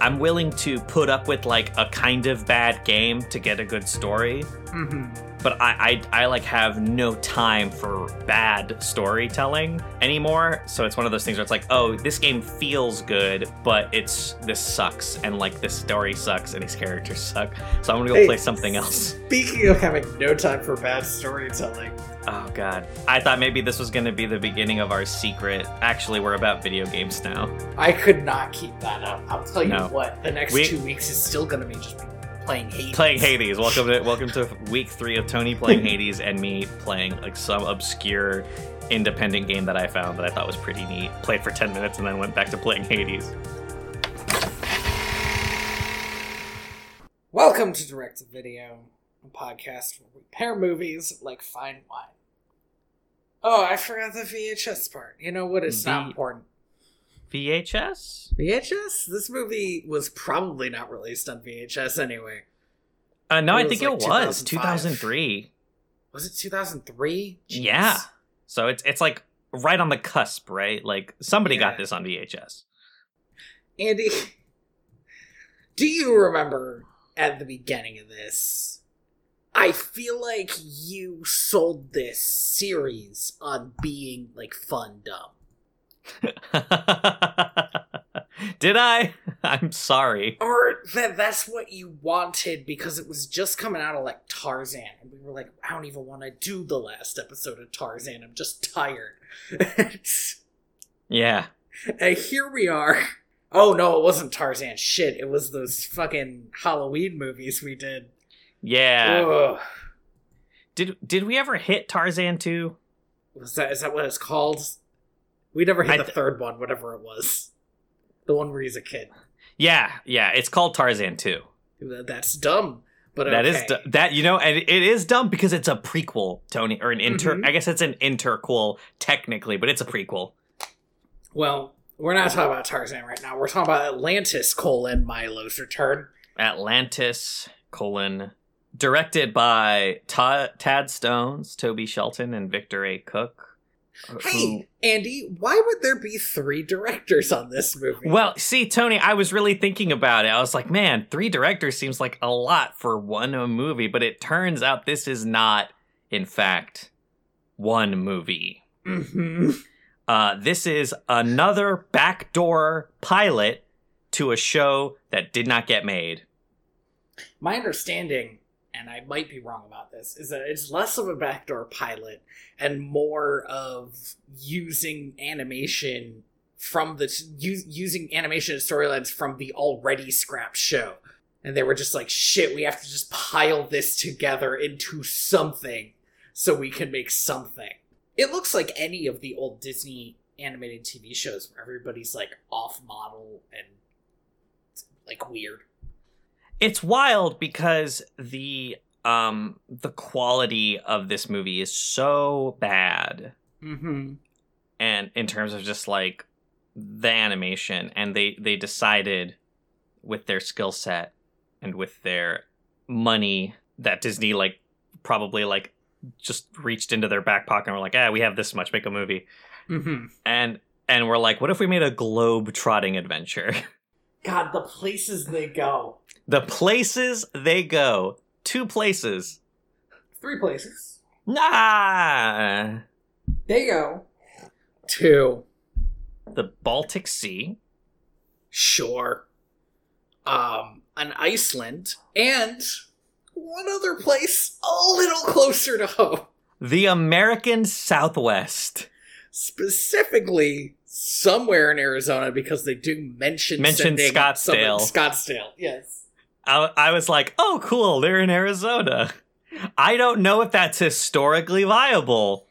I'm willing to put up with like a kind of bad game to get a good story. Mm-hmm. But I, I, I like have no time for bad storytelling anymore. So it's one of those things where it's like, oh, this game feels good, but it's this sucks, and like this story sucks, and these characters suck. So I'm gonna go Hey, play something else. Speaking of having no time for bad storytelling, Oh god, I thought maybe this was gonna be the beginning of our secret. Actually, we're about video games now. I could not keep that up. I'll tell you No. what, the next We- two weeks is still going to be just playing Hades. Playing Hades. Welcome to welcome to week three of Tony playing Hades and me playing like some obscure independent game that I found that I thought was pretty neat. Played for ten minutes and then went back to playing Hades. Welcome to Direct Video, a podcast where we pair movies like fine wine. Oh, I forgot the VHS part. You know what? It's not important. VHS? VHS? This movie was probably not released on VHS anyway. Uh, no, I think like it was 2003. Was it 2003? Yeah. So it's it's like right on the cusp, right? Like somebody Yeah. got this on VHS. Andy, do you remember at the beginning of this? I feel like you sold this series on being like fun dumb. Did I? I'm sorry. Or that that's what you wanted because it was just coming out of like Tarzan. And we were like, I don't even want to do the last episode of Tarzan. I'm just tired. Yeah. and here we are. Oh no, it wasn't Tarzan. Shit, it was those fucking Halloween movies we did. Yeah. Ugh. Did did we ever hit Tarzan 2? Was that is that what it's called? We never hit the third one, whatever it was. The one where he's a kid. Yeah, yeah, it's called Tarzan 2. That's dumb. But That is okay. that you know, and it is dumb because it's a prequel, Tony, or an inter. Mhm. I guess it's an interquel technically, but it's a prequel. Well, we're not talking about Tarzan right now. We're talking about Atlantis colon Milo's return. Atlantis colon directed by Ta- Tad Stones, Toby Shelton, and Victor A. Cook. Who- Hey, Andy, why would there be three directors on this movie? Well, see, Tony, I was really thinking about it. I was like, man, three directors seems like a lot for one movie, but it turns out this is not, in fact, one movie. hmm Uh, this is another backdoor pilot to a show that did not get made. my understanding, and I might be wrong about this, is that it's less of a backdoor pilot and more of using animation from the us, using animation and storylines from the already scrapped show. And they were just like, shit, we have to just pile this together into something so we can make something. It looks like any of the old Disney animated TV shows where everybody's like off model and like weird. It's wild because the um the quality of this movie is so bad Mm-hmm. and in terms of just like the animation and they they decided with their skill set and with their money that disney like probably like just reached into their back pocket and were like ah we have this much make a movie Mm-hmm. and and we're like what if we made a globe trotting adventure God, the places they go. The places they go. Two places. Three places. nah. They go. To the baltic sea. Shore, um, an Iceland, and one other place a little closer to home. the american southwest. Specifically, somewhere in Arizona because they do mention Mention Scottsdale. Scottsdale, yes. I, I was like, oh, cool, they're in Arizona. I don't know if that's historically viable.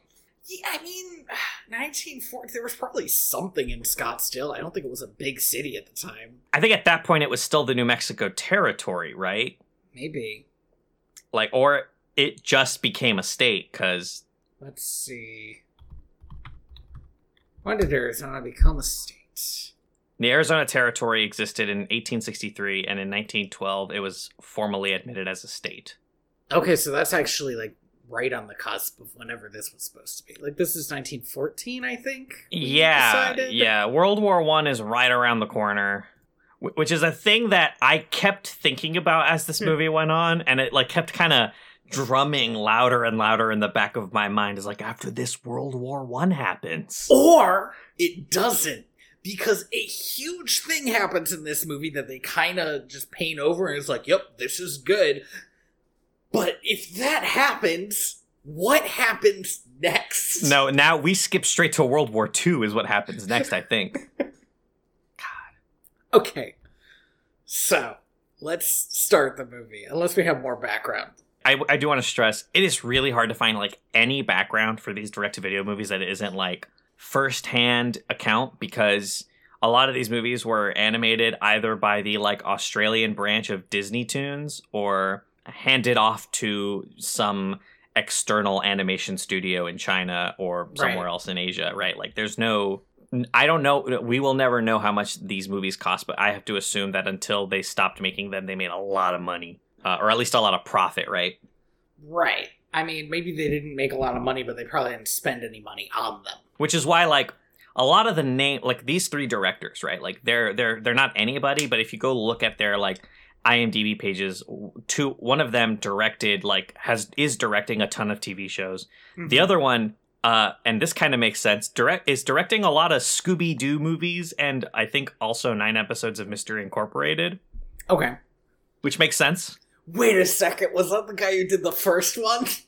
Yeah, I mean, 1940. There was probably something in Scottsdale. I don't think it was a big city at the time. I think at that point it was still the New Mexico territory, right? Maybe. Like, or it just became a state because Let's see. When did Arizona become a state? The Arizona territory existed in 1863, and in 1912 it was formally admitted as a state. Okay, so that's actually like right on the cusp of whenever this was supposed to be. Like this is 1914, I think. Yeah, decided. yeah. World War One is right around the corner, which is a thing that I kept thinking about as this Hmm. movie went on, and it like kept kind of drumming louder and louder in the back of my mind. Is like after this World War One happens. Or it doesn't. Because a huge thing happens in this movie that they kind of just paint over and it's like, yep, this is good. But if that happens, what happens next? No, now we skip straight to World War Two. Is what happens next. I think. God. Okay. So, let's start the movie, unless we have more background. I, I do want to stress it is really hard to find like any background for these direct to video movies that isn't like first hand account because a lot of these movies were animated either by the like Australian branch of Disney Toons or handed off to some external animation studio in China or somewhere Right. else in Asia, right? Like there's no I don't know we will never know how much these movies cost, but I have to assume that until they stopped making them they made a lot of money. Uh, or at least a lot of profit, right? Right. I mean, maybe they didn't make a lot of money, but they probably didn't spend any money on them. Which is why like a lot of the name like these three directors right like they're they're they're not anybody but if you go look at their like imdb pages two one of them directed like has is directing a ton of tv shows the other one uh and this kind of makes sense direct is directing a lot of scooby-doo movies and i think also nine episodes of mystery incorporated Okay. which makes sense Wait a second. Was that the guy who did the first one?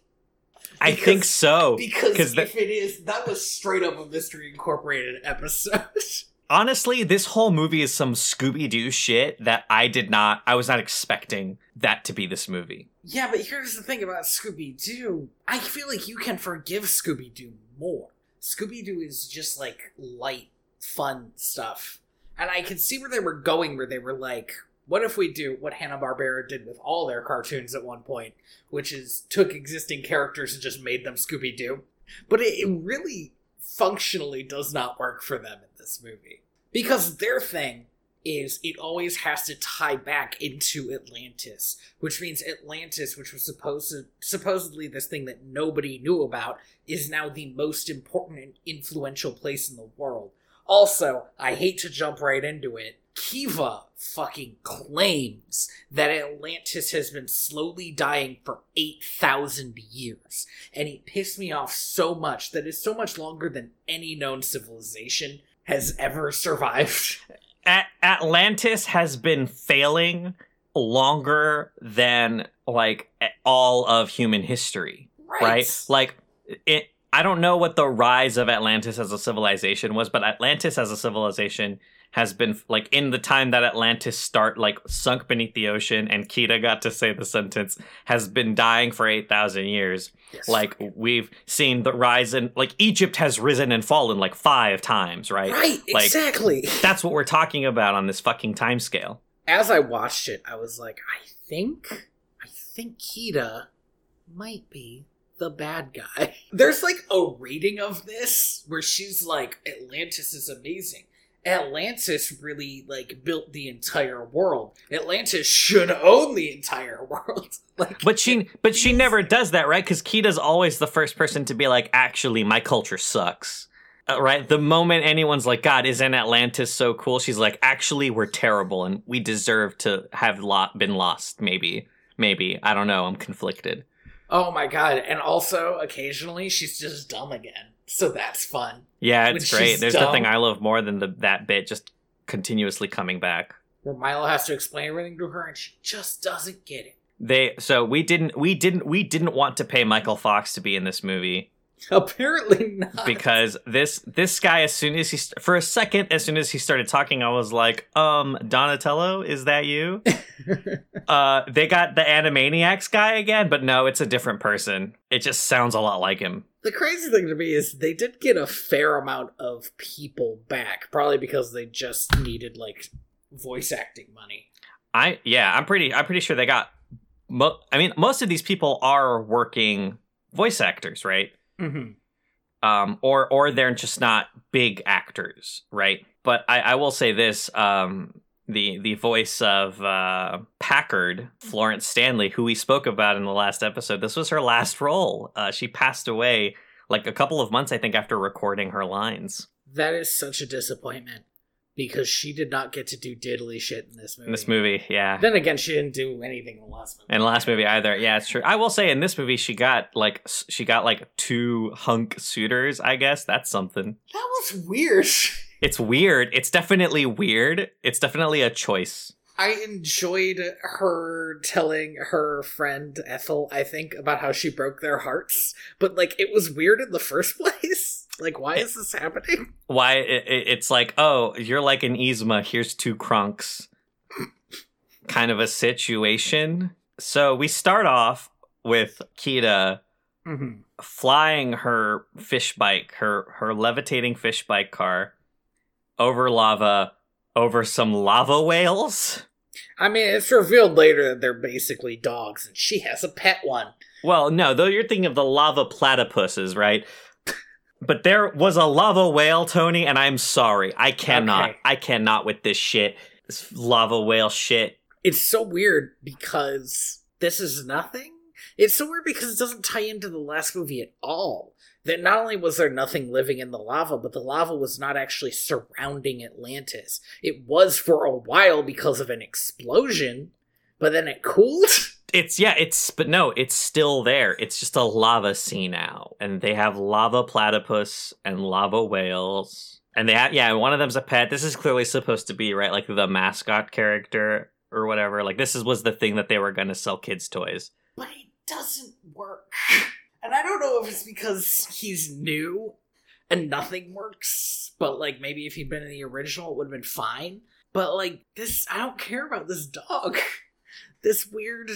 i think so Because 'Cause the- if it is, that was straight up a Mystery Incorporated episode. honestly this whole movie is some scooby-doo shit that i did not i was not expecting that to be this movie yeah, but here's the thing about Scooby Doo. I feel like you can forgive Scooby Doo more. Scooby Doo is just like light, fun stuff. And I can see where they were going, where they were like, what if we do what Hanna-Barbera did with all their cartoons at one point, which is took existing characters and just made them Scooby Doo? But it, it really functionally does not work for them in this movie. Because their thing is it always has to tie back into Atlantis, which means Atlantis, which was supposed to, supposedly this thing that nobody knew about, is now the most important and influential place in the world. Also, I hate to jump right into it. Kida fucking claims that Atlantis has been slowly dying for 8,000 years. And it pissed me off so much that it's so much longer than any known civilization has ever survived. A- Atlantis has been failing longer than like all of human history, right? Like it I don't know what the rise of Atlantis as a civilization was, but Atlantis as a civilization has been like in the time that Atlantis start like sunk beneath the ocean and Kida got to say the sentence has been dying for 8000 years. Yes. Like we've seen the rise and like Egypt has risen and fallen like 5 times, right? right, like- exactly. That's what we're talking about on this fucking time scale. As I watched it, I was like, I think, I think Kida might be the bad guy. There's like a reading of this where she's like, Atlantis is amazing. Atlantis really like built the entire world. Atlantis should own the entire world. like, But she but she never does that, right? Cuz Kida's always the first person to be like, "Actually, my culture sucks." Uh, right? The moment anyone's like, "God, isn't Atlantis so cool?" She's like, "Actually, we're terrible and we deserve to have lot been lost, maybe." Maybe. I don't know. I'm conflicted. oh my god! And also, occasionally, she's just dumb again. So that's fun. Yeah, When it's great. There's dumb. nothing I love more than the that bit just continuously coming back. Where Milo has to explain everything to her, and she just doesn't get it. They so we didn't we didn't we didn't want to pay Michael Fox to be in this movie. Apparently not. because this this guy as soon as he st- for a second as soon as he started talking i was like um donatello is that you uh they got the animaniacs guy again but no it's a different person it just sounds a lot like him the crazy thing to me is they did get a fair amount of people back, probably because they just needed like voice acting money. i yeah i'm pretty i'm pretty sure they got mo- i mean most of these people are working voice actors right Mm-hmm. um, or or they're just not big actors, right? But I, I will say this: um, the the voice of uh, Packard, Florence Stanley, who we spoke about in the last episode. This was her last role. Uh, she passed away like a couple of months, I think, after recording her lines. That is such a disappointment because she did not get to do diddly shit in this movie. In this movie, yeah. Then again, she didn't do anything in the last movie. In the last movie either. Yeah, it's true. I will say in this movie she got like she got like two hunk suitors, I guess. That's something. That was weird. It's weird. It's definitely weird. It's definitely a choice. I enjoyed her telling her friend Ethel, I think, about how she broke their hearts, but like it was weird in the first place. Like, why is this happening? Why it, it- it's like, "Oh, you're like an Yzma, here's two Kronks." kind of a situation. So we start off with Kida Mm-hmm. flying her fish bike, her her levitating fish bike car over lava, over some lava whales. I mean, it's revealed later that they're basically dogs, and she has a pet one. Well, no, though you're thinking of the lava platypuses, right? But there was a lava whale, Tony, and I'm sorry. I cannot. Okay. I cannot with this shit. This lava whale shit. It's so weird because this is nothing. It's so weird because it doesn't tie into the last movie at all. That not only was there nothing living in the lava, but the lava was not actually surrounding Atlantis. It was for a while because of an explosion, but then it cooled. It's yeah, it's but no, it's still there. It's just a lava sea now, and they have lava platypus and lava whales, and they have yeah, one of them's a pet. This is clearly supposed to be right, like the mascot character or whatever. Like this is was the thing that they were going to sell kids toys. but it doesn't work. And I don't know if it's because he's new and nothing works, but like maybe if he'd been in the original, it would have been fine. But like this, I don't care about this dog. This weird,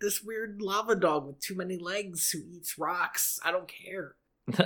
this weird lava dog with too many legs who eats rocks. I don't care.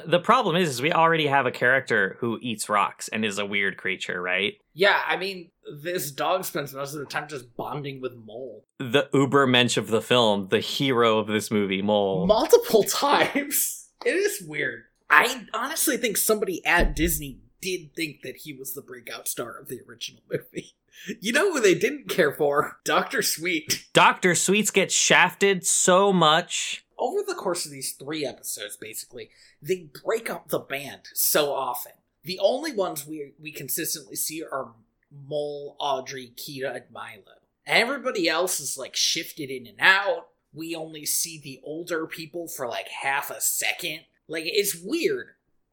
The, problem is, is we already have a character who eats rocks and is a weird creature, right? Yeah, I mean, this dog spends most of the time just bonding with Mole The uber mensch of the film, the hero of this movie, Mole. multiple times. It is weird. I honestly think somebody at Disney did think that he was the breakout star of the original movie. You know who they didn't care for? Dr. Sweet. Dr. Sweets gets shafted so much. Over the course of these three episodes, basically, they break up the band so often. The only ones we we consistently see are Mole, Audrey, Kida, and Milo. Everybody else is like shifted in and out. We only see the older people for like half a second. Like it's weird.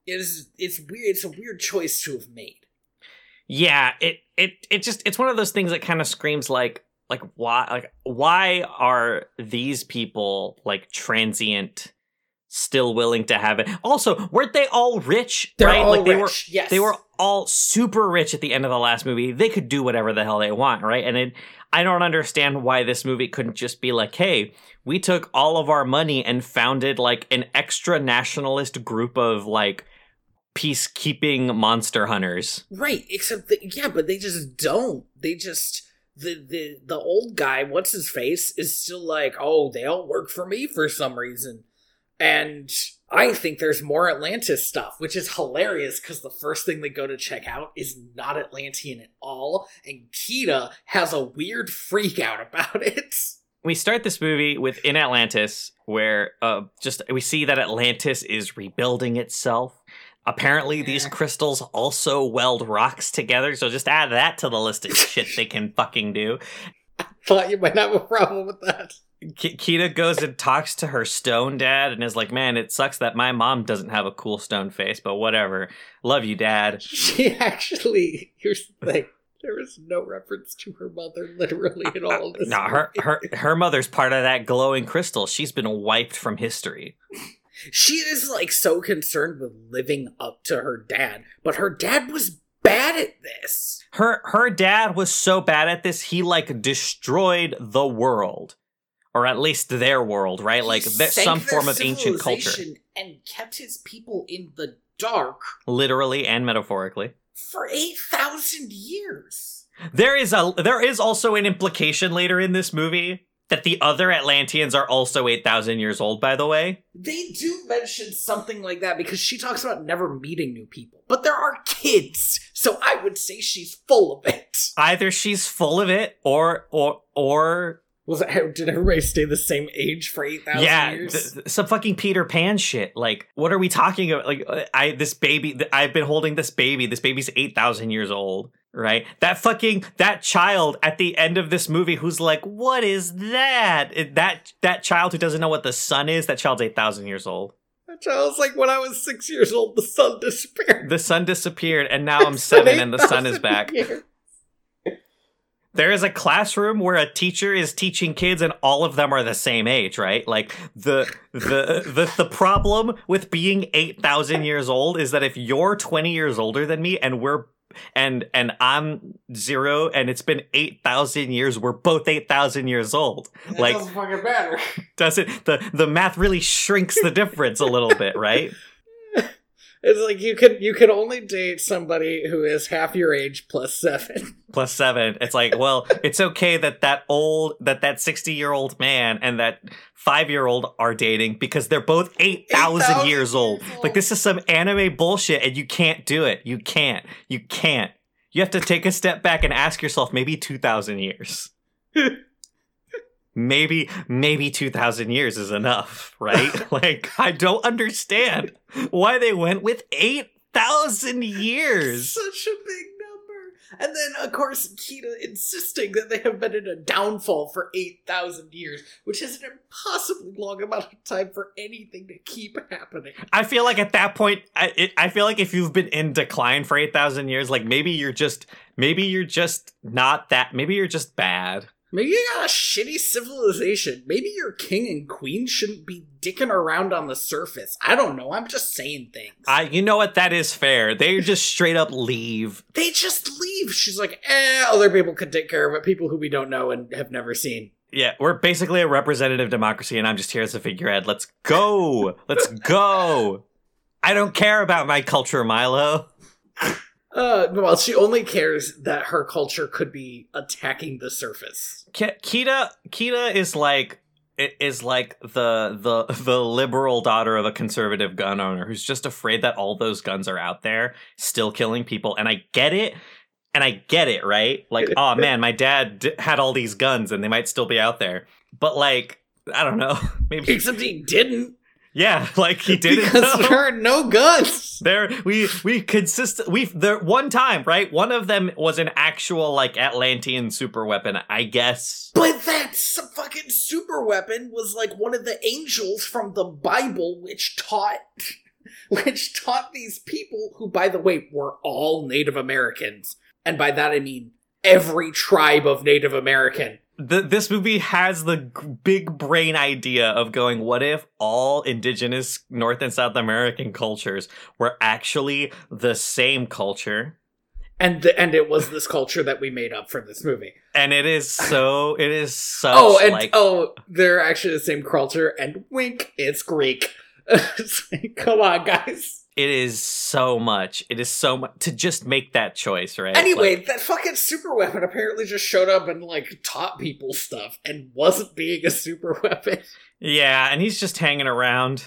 It is it's weird. It's a weird choice to have made. Yeah, it it it just it's one of those things that kind of screams like like why like why are these people like transient still willing to have it? Also, weren't they all rich? They're right? all like they were rich. yes, they were all super rich at the end of the last movie. They could do whatever the hell they want, right? And it, I don't understand why this movie couldn't just be like, hey, we took all of our money and founded like an extra nationalist group of like peacekeeping monster hunters. Right, except that yeah, but they just don't. They just the the the old guy, what's his face, is still like, oh, they all work for me for some reason, and I think there's more Atlantis stuff, which is hilarious because the first thing they go to check out is not Atlantean at all, and Kida has a weird freak out about it. we start this movie with in Atlantis, where uh, just we see that Atlantis is rebuilding itself. Apparently, these crystals also weld rocks together. So just add that to the list of shit they can fucking do. I thought you might have a problem with that. K- Kida goes and talks to her stone dad and is like, "Man, it sucks that my mom doesn't have a cool stone face, but whatever. Love you, dad." She actually, here's the thing. There is no reference to her mother literally at all. No, her her her mother's part of that glowing crystal. She's been wiped from history. She is like so concerned with living up to her dad, but her dad was bad at this. her her dad was so bad at this he like destroyed the world or at least their world right like He sank some form of ancient culture and kept his people in the dark literally and metaphorically for 8,000 years. there is a there is also an implication later in this movie that the other Atlanteans are also 8,000 years old, by the way. They do mention something like that because she talks about never meeting new people. But there are kids, so I would say she's full of it. Either she's full of it or or or Was it, did everybody stay the same age for eight thousand yeah, years? th- some fucking Peter Pan shit. Like, what are we talking about? Like, uh, I this baby, th- I've been holding this baby. This baby's eight thousand years old, right? That fucking that child at the end of this movie, who's like, "What is that?" It- that that child who doesn't know what the sun is. That child's eight thousand years old. that child's like when I was six years old, the sun disappeared. The sun disappeared, and now I'm seven, and the sun is back. years. There is a classroom where a teacher is teaching kids and all of them are the same age, right? Like the the the the problem with being 8000 years old is that if you're 20 years older than me and we're and and I'm 0 and it's been 8000 years, we're both 8000 years old. That Like doesn't fucking matter. does it the the math really shrinks the difference a little bit, right? It's like you could you could only date somebody who is half your age plus seven. plus seven. It's like, well, it's okay that that old, that that sixty year old man and that five year old are dating because they're both eight thousand 8,000 years old. years Like this is some anime bullshit, and you can't do it. You can't. You can't. You have to take a step back and ask yourself, maybe two thousand years. maybe maybe 2000 years is enough right like i don't understand why they went with 8000 years Such a big number. And then, of course, Kida insisting that they have been in a downfall for 8,000 years, which is an impossibly long amount of time for anything to keep happening. I feel like at that point, I it, I feel like if you've been in decline for eight thousand years, like maybe you're just maybe you're just not that. Maybe you're just bad. Maybe you got a shitty civilization. Maybe your king and queen shouldn't be dicking around on the surface. I don't know. I'm just saying things. I you know what that is fair. They just straight up leave. they just leave. She's like, eh, other people could take care of it. People who we don't know and have never seen. Yeah, we're basically a representative democracy, and I'm just here as a figurehead. Let's go. Let's go. I don't care about my culture, Milo. Uh, well, she only cares that her culture could be attacking the surface. Ki- Kida Kida is like is like the the the liberal daughter of a conservative gun owner who's just afraid that all those guns are out there still killing people. And I get it. And I get it right? Like oh man my dad d- had all these guns and they might still be out there. But like I don't know. Maybe Except he didn't. Yeah like he didn't because know. there are no guns. There, we we consist. We there one time, right? One of them was an actual like Atlantean super weapon, I guess. But that fucking super weapon was like one of the angels from the Bible, which taught, which taught these people, who, by the way, were all Native Americans, and by that I mean every tribe of Native American. The, this movie has the g- big brain idea of going, what if all indigenous North and South American cultures were actually the same culture? And the, and it was this culture that we made up for this movie. And it is so, it is such oh, and like, oh, they're actually the same culture. And wink, it's Greek. It's like, Come on, guys. It is so much. It is so much to just make that choice, right? Anyway, Like, that fucking super weapon apparently just showed up and like taught people stuff and wasn't being a super weapon. yeah, and he's just hanging around.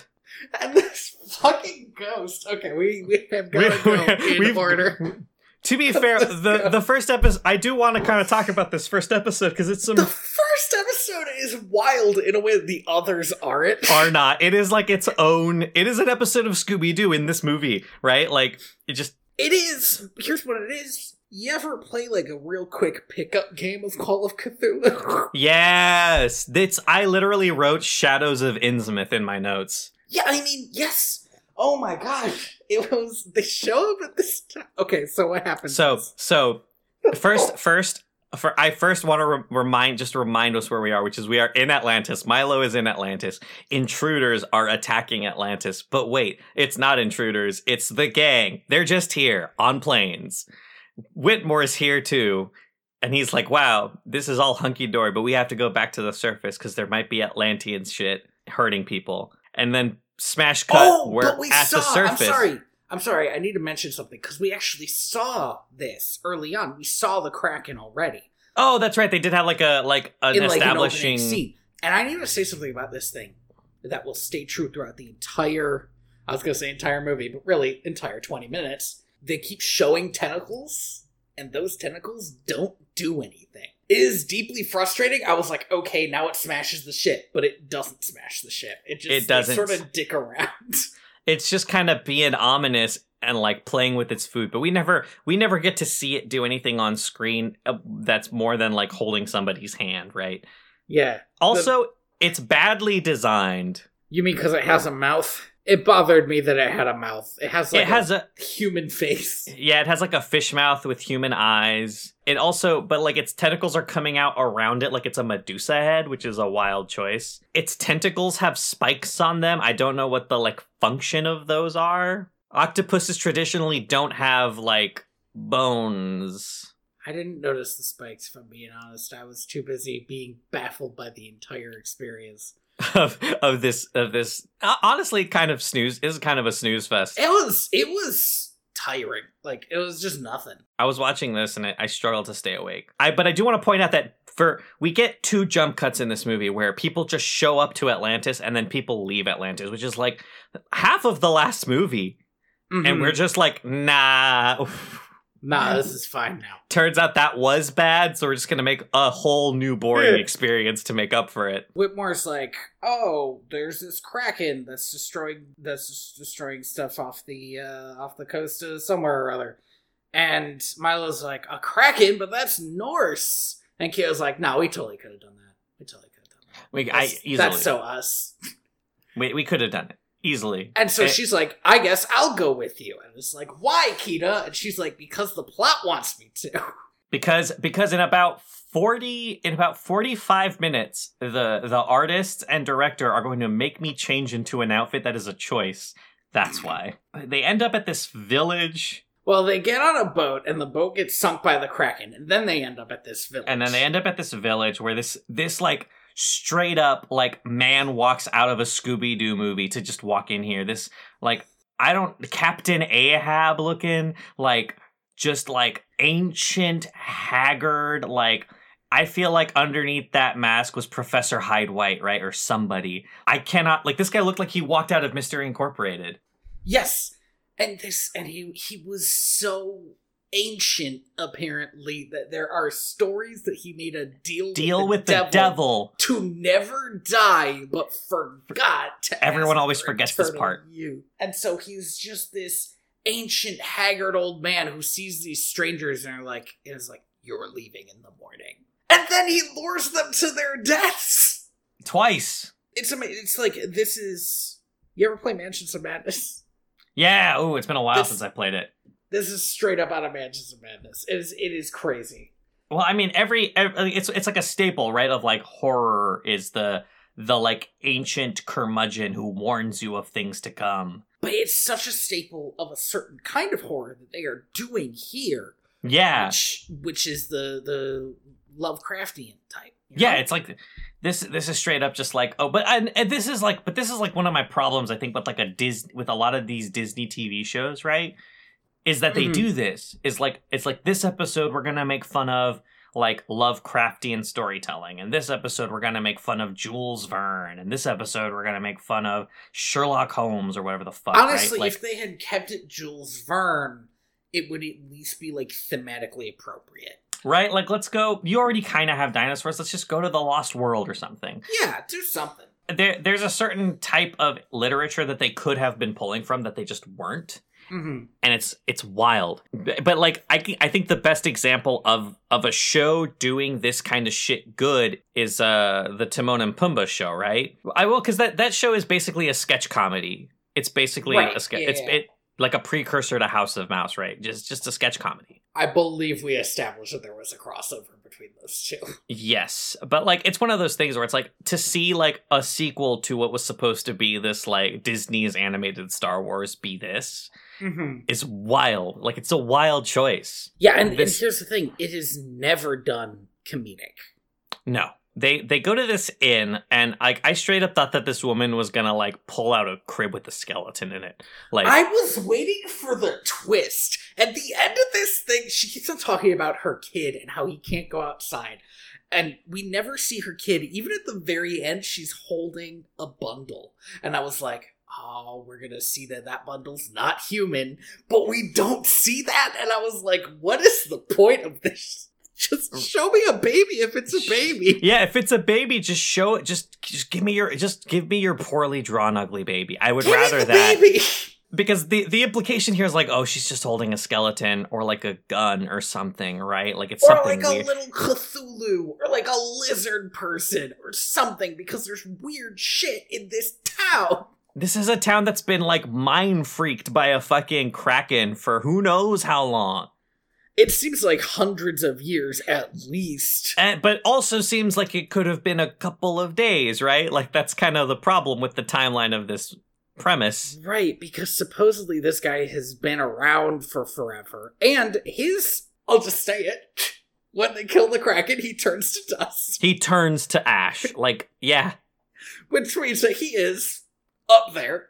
And this fucking ghost. Okay, we, we have got to go in we've- order. To be fair, the the first episode, I do want to kind of talk about this first episode because it's some The first episode is wild in a way that the others aren't. are not. It is like its own. It is an episode of Scooby Doo in this movie, right? Like it just It is. Here's what it is. You ever play like a real quick pickup game of Call of Cthulhu? yes. It's I literally wrote Shadows of Innsmouth in my notes. yeah, I mean, yes. Oh my gosh. It was. They show up at this time. Okay, so what happened? So so first first. For, I first want to re- remind, just remind us where we are, which is we are in Atlantis. Milo is in Atlantis. Intruders are attacking Atlantis. But wait, it's not intruders. It's the gang. They're just here on planes. Whitmore is here too. And he's like, wow, this is all hunky dory, but we have to go back to the surface because there might be Atlantean shit hurting people. And then smash cut, oh, we're we at saw. the surface. I'm sorry. I'm sorry. I need to mention something because we actually saw this early on. We saw the Kraken already. Oh, that's right. They did have like a like an in like an establishing. scene. And I need to say something about this thing that will stay true throughout the entire. I was going to say entire movie, but really entire twenty minutes. They keep showing tentacles, and those tentacles don't do anything. Is deeply frustrating. I was like, okay, now it smashes the shit, but it doesn't smash the shit. It just It doesn't. sort of dick around. it's just kind of being ominous and like playing with its food but we never we never get to see it do anything on screen uh, that's more than like holding somebody's hand right yeah, also it's badly designed you mean because it has a mouth? It bothered me that it had a mouth. It has like it has a a human face. yeah it has like a fish mouth with human eyes it also but like its tentacles are coming out around it like it's a medusa head which is a wild choice its tentacles have spikes on them i don't know what the like function of those are octopuses traditionally don't have like bones I didn't notice the spikes, if I'm being honest. I was too busy being baffled by the entire experience. of of this of this honestly kind of snooze is kind of a snooze fest. It was it was tiring. Like it was just nothing. I was watching this and I, I struggled to stay awake. I but I do want to point out that for we get two jump cuts in this movie where people just show up to Atlantis and then people leave Atlantis, which is like half of the last movie, and Mhm. we're just like nah. nah, this is fine now. Turns out that was bad, so we're just gonna make a whole new boring experience to make up for it. Whitmore's like, oh, there's this kraken that's destroying that's destroying stuff off the uh, off the coast of somewhere or other, and Milo's like, a kraken, but that's Norse. And Kyo's like, no, we totally could have done that. We totally could have done that. We I easily that's so us. we we could have done it easily. And so Eh. she's like, I guess I'll go with you. And it's like, why, Kida? And she's like, because the plot wants me to. because because in about 40 in about 45 minutes the the artists and director are going to make me change into an outfit that is a choice that's why they end up at this village Well, they get on a boat, and the boat gets sunk by the Kraken, and then they end up at this village. and then they end up at this village where this this like straight up like man walks out of a scooby-doo movie to just walk in here this like i don't captain ahab looking like just like ancient haggard like I feel like underneath that mask was Professor Hyde White, right? Or somebody. I cannot like this guy looked like he walked out of Mystery Incorporated. Yes, and this, and he he was so ancient. Apparently, that there are stories that he made a deal Deal with the devil, devil. to never die, but forgot to. Everyone always forgets this part. you and so he's just this ancient, haggard old man who sees these strangers and are like, is like, "You're leaving in the morning," and then he lures them to their deaths. Twice. It's amazing. It's like this is. You ever play Mansions of Madness? Yeah. oh it's been a while This- since I played it. This is straight up out of Mansions of Madness. It is. It is crazy. Well, I mean, every, every it's it's like a staple, right? Of like horror is the the like ancient curmudgeon who warns you of things to come. But it's such a staple of a certain kind of horror that they are doing here, Yeah. which which is the the Lovecraftian type. Yeah, know? it's like this. This is straight up just like oh, but and, and this is like, but this is like one of my problems. I think with like a Dis with a lot of these Disney TV shows, right? Is that they Mhm. do this? Is like it's like this episode we're gonna make fun of like Lovecraftian storytelling, and this episode we're gonna make fun of Jules Verne, and this episode we're gonna make fun of Sherlock Holmes or whatever the fuck. honestly, right? Like, if they had kept it Jules Verne, it would at least be like thematically appropriate. right? Like let's go. You already kind of have dinosaurs. Let's just go to the Lost World or something. Yeah, do something. there there's a certain type of literature that they could have been pulling from that they just weren't Mm-hmm. and it's it's wild. But like I I think the best example of of a show doing this kind of shit good is uh the timon and pumbaa show right? I will because that that show is basically a sketch comedy. It's basically Right, a sketch yeah, it's it like a precursor to house of mouse right? Just just a sketch comedy. I believe we established that there was a crossover between those two. Yes, but like it's one of those things where it's like to see like a sequel to what was supposed to be this like Disney's animated Star Wars be this Mm-hmm. is wild. Like it's a wild choice. Yeah, and, This- and here's the thing: it is never done comedic. No, they they go to this inn and like I straight up thought that this woman was gonna like pull out a crib with a skeleton in it. Like I was waiting for the twist. At the end of this thing, she keeps on talking about her kid and how he can't go outside. And we never see her kid. Even at the very end, she's holding a bundle. And I was like, oh, we're going to see that that bundle's not human. But we don't see that. And I was like, what is the point of this? Just show me a baby if it's a baby. Yeah, if it's a baby, just show it. Just, just give me your, just give me your poorly drawn ugly baby. I would Give rather the that baby. because the the implication here is like, oh, she's just holding a skeleton or like a gun or something, right? Like it's Or something like a little Cthulhu, or like a lizard person, or something, because there's weird shit in this town. This is a town that's been like mind freaked by a fucking kraken for who knows how long. It seems like hundreds of years at least. And, but also seems like it could have been a couple of days, right? Like that's kind of the problem with the timeline of this premise. Right, because supposedly this guy has been around for forever. And his, I'll just say it, when they kill the Kraken, he turns to dust. He turns to ash. Like, yeah, Which means that he is up there.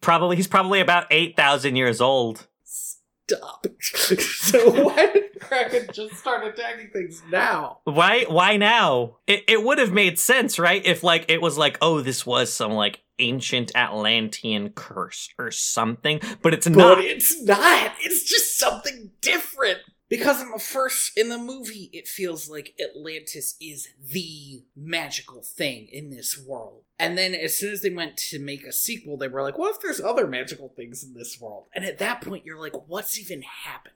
probably he's probably about 8,000 years old. Stop. so why did Kraken just start attacking things now? Why why now? It it would have made sense, right? If like it was like, oh, this was some like ancient Atlantean curse or something, but it's But not. it's not. It's just something different. Because in the first in the movie, it feels like Atlantis is the magical thing in this world. And then as soon as they went to make a sequel, they were like, what if there's other magical things in this world? And at that point you're like, what's even happening?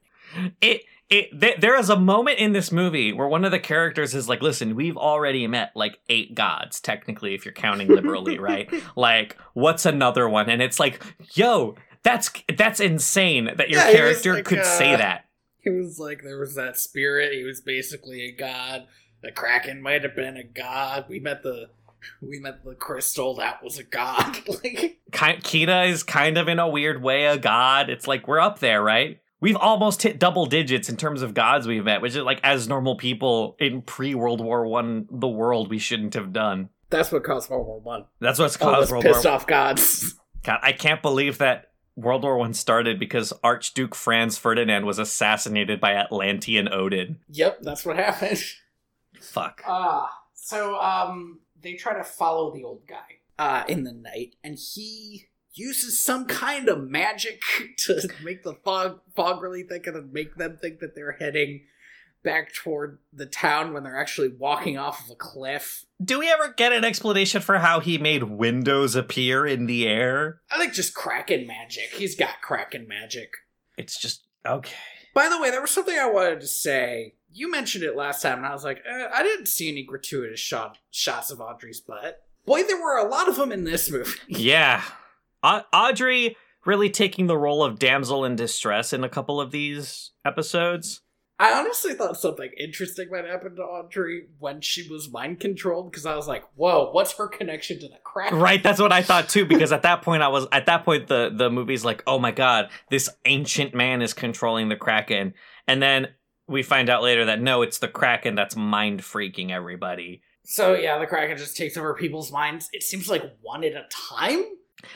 it it th- there is a moment in this movie where one of the characters is like listen we've already met like eight gods technically if you're counting liberally right like what's another one and it's like yo that's that's insane that your Yeah, character like, could uh, say that He was like there was that spirit, he was basically a god. The Kraken might have been a god. We met the we met the crystal, that was a god. like Ki- Kida is kind of in a weird way a god it's like we're up there right We've almost hit double digits in terms of gods we've met, which is like as normal people in pre World War One, the world we shouldn't have done. that's what caused World War One. That's what's caused those World pissed War. off gods. God, I can't believe that World War One started because Archduke Franz Ferdinand was assassinated by Atlantean Odin. Yep, that's what happened. Fuck. Ah, so um, they try to follow the old guy uh in the night, and he uses some kind of magic to make the fog fog really thick and make them think that they're heading back toward the town when they're actually walking off of a cliff. Do we ever get an explanation for how he made windows appear in the air? I think just Kraken magic. He's got Kraken magic. It's just okay. By the way, there was something I wanted to say. You mentioned it last time, and I was like, eh, I didn't see any gratuitous shot, shots of Audrey's butt. Boy, there were a lot of them in this movie. Yeah. Au- Audrey really taking the role of damsel in distress in a couple of these episodes. I honestly thought something interesting might happen to Audrey when she was mind controlled because I was like, "Whoa, what's her connection to the crack?" Right, that's what I thought too. Because at that point, I was at that point the the movie's like, oh my god, this ancient man is controlling the Kraken, and then we find out later that no, it's the Kraken that's mind freaking everybody. So yeah, the Kraken just takes over people's minds. It seems like one at a time.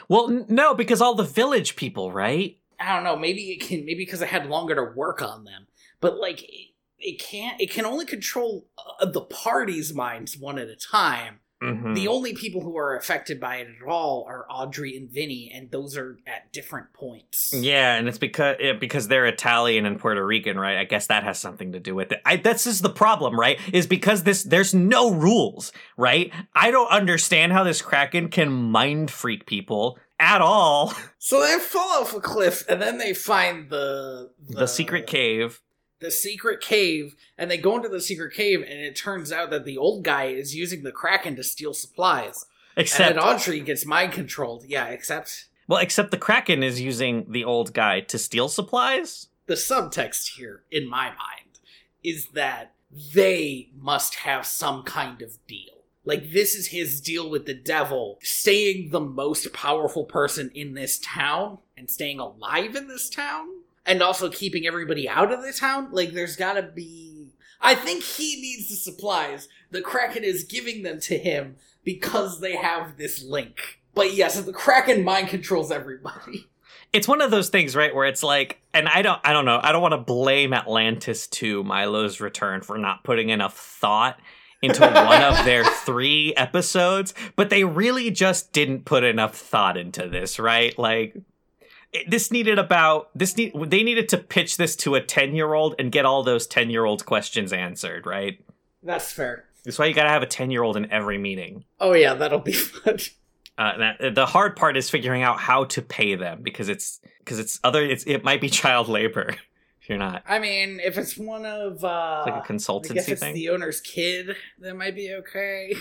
Well, n- no, because all the village people, right? I don't know. Maybe it can. Maybe because I had longer to work on them. But like, it, it can't. It can only control uh, the party's minds one at a time. Mhm. The only people who are affected by it at all are Audrey and Vinny, and those are at different points. Yeah, and it's because yeah, because they're Italian and Puerto Rican, right? I guess that has something to do with it. I, this is the problem, right? Is because this there's no rules, right? I don't understand how this Kraken can mind freak people at all. So they fall off a cliff, and then they find the the secret cave. The secret cave, and they go into the secret cave, and it turns out that the old guy is using the Kraken to steal supplies. Except and Audrey gets mind controlled. Yeah, except well, except the Kraken is using the old guy to steal supplies. the subtext here, in my mind, is that they must have some kind of deal. Like, this is his deal with the devil, staying the most powerful person in this town and staying alive in this town, and also keeping everybody out of the town. Like, there's gotta be. I think he needs the supplies. The Kraken is giving them to him because they have this link. But yes, the Kraken mind controls everybody. it's one of those things right where it's like and i don't i don't know i don't want to blame atlantis to milo's return for not putting enough thought into one of their three episodes but they really just didn't put enough thought into this right like this needed about this need they needed to pitch this to a 10 year old and get all those 10 year old questions answered right That's fair. that's why you gotta have a 10 year old in every meeting Oh yeah, that'll be fun. uh, that, the hard part is figuring out how to pay them because it's because it's other it's it might be child labor if you're not I mean, if it's one of uh like a I guess consultancy it's thing. the owner's kid, that might be okay.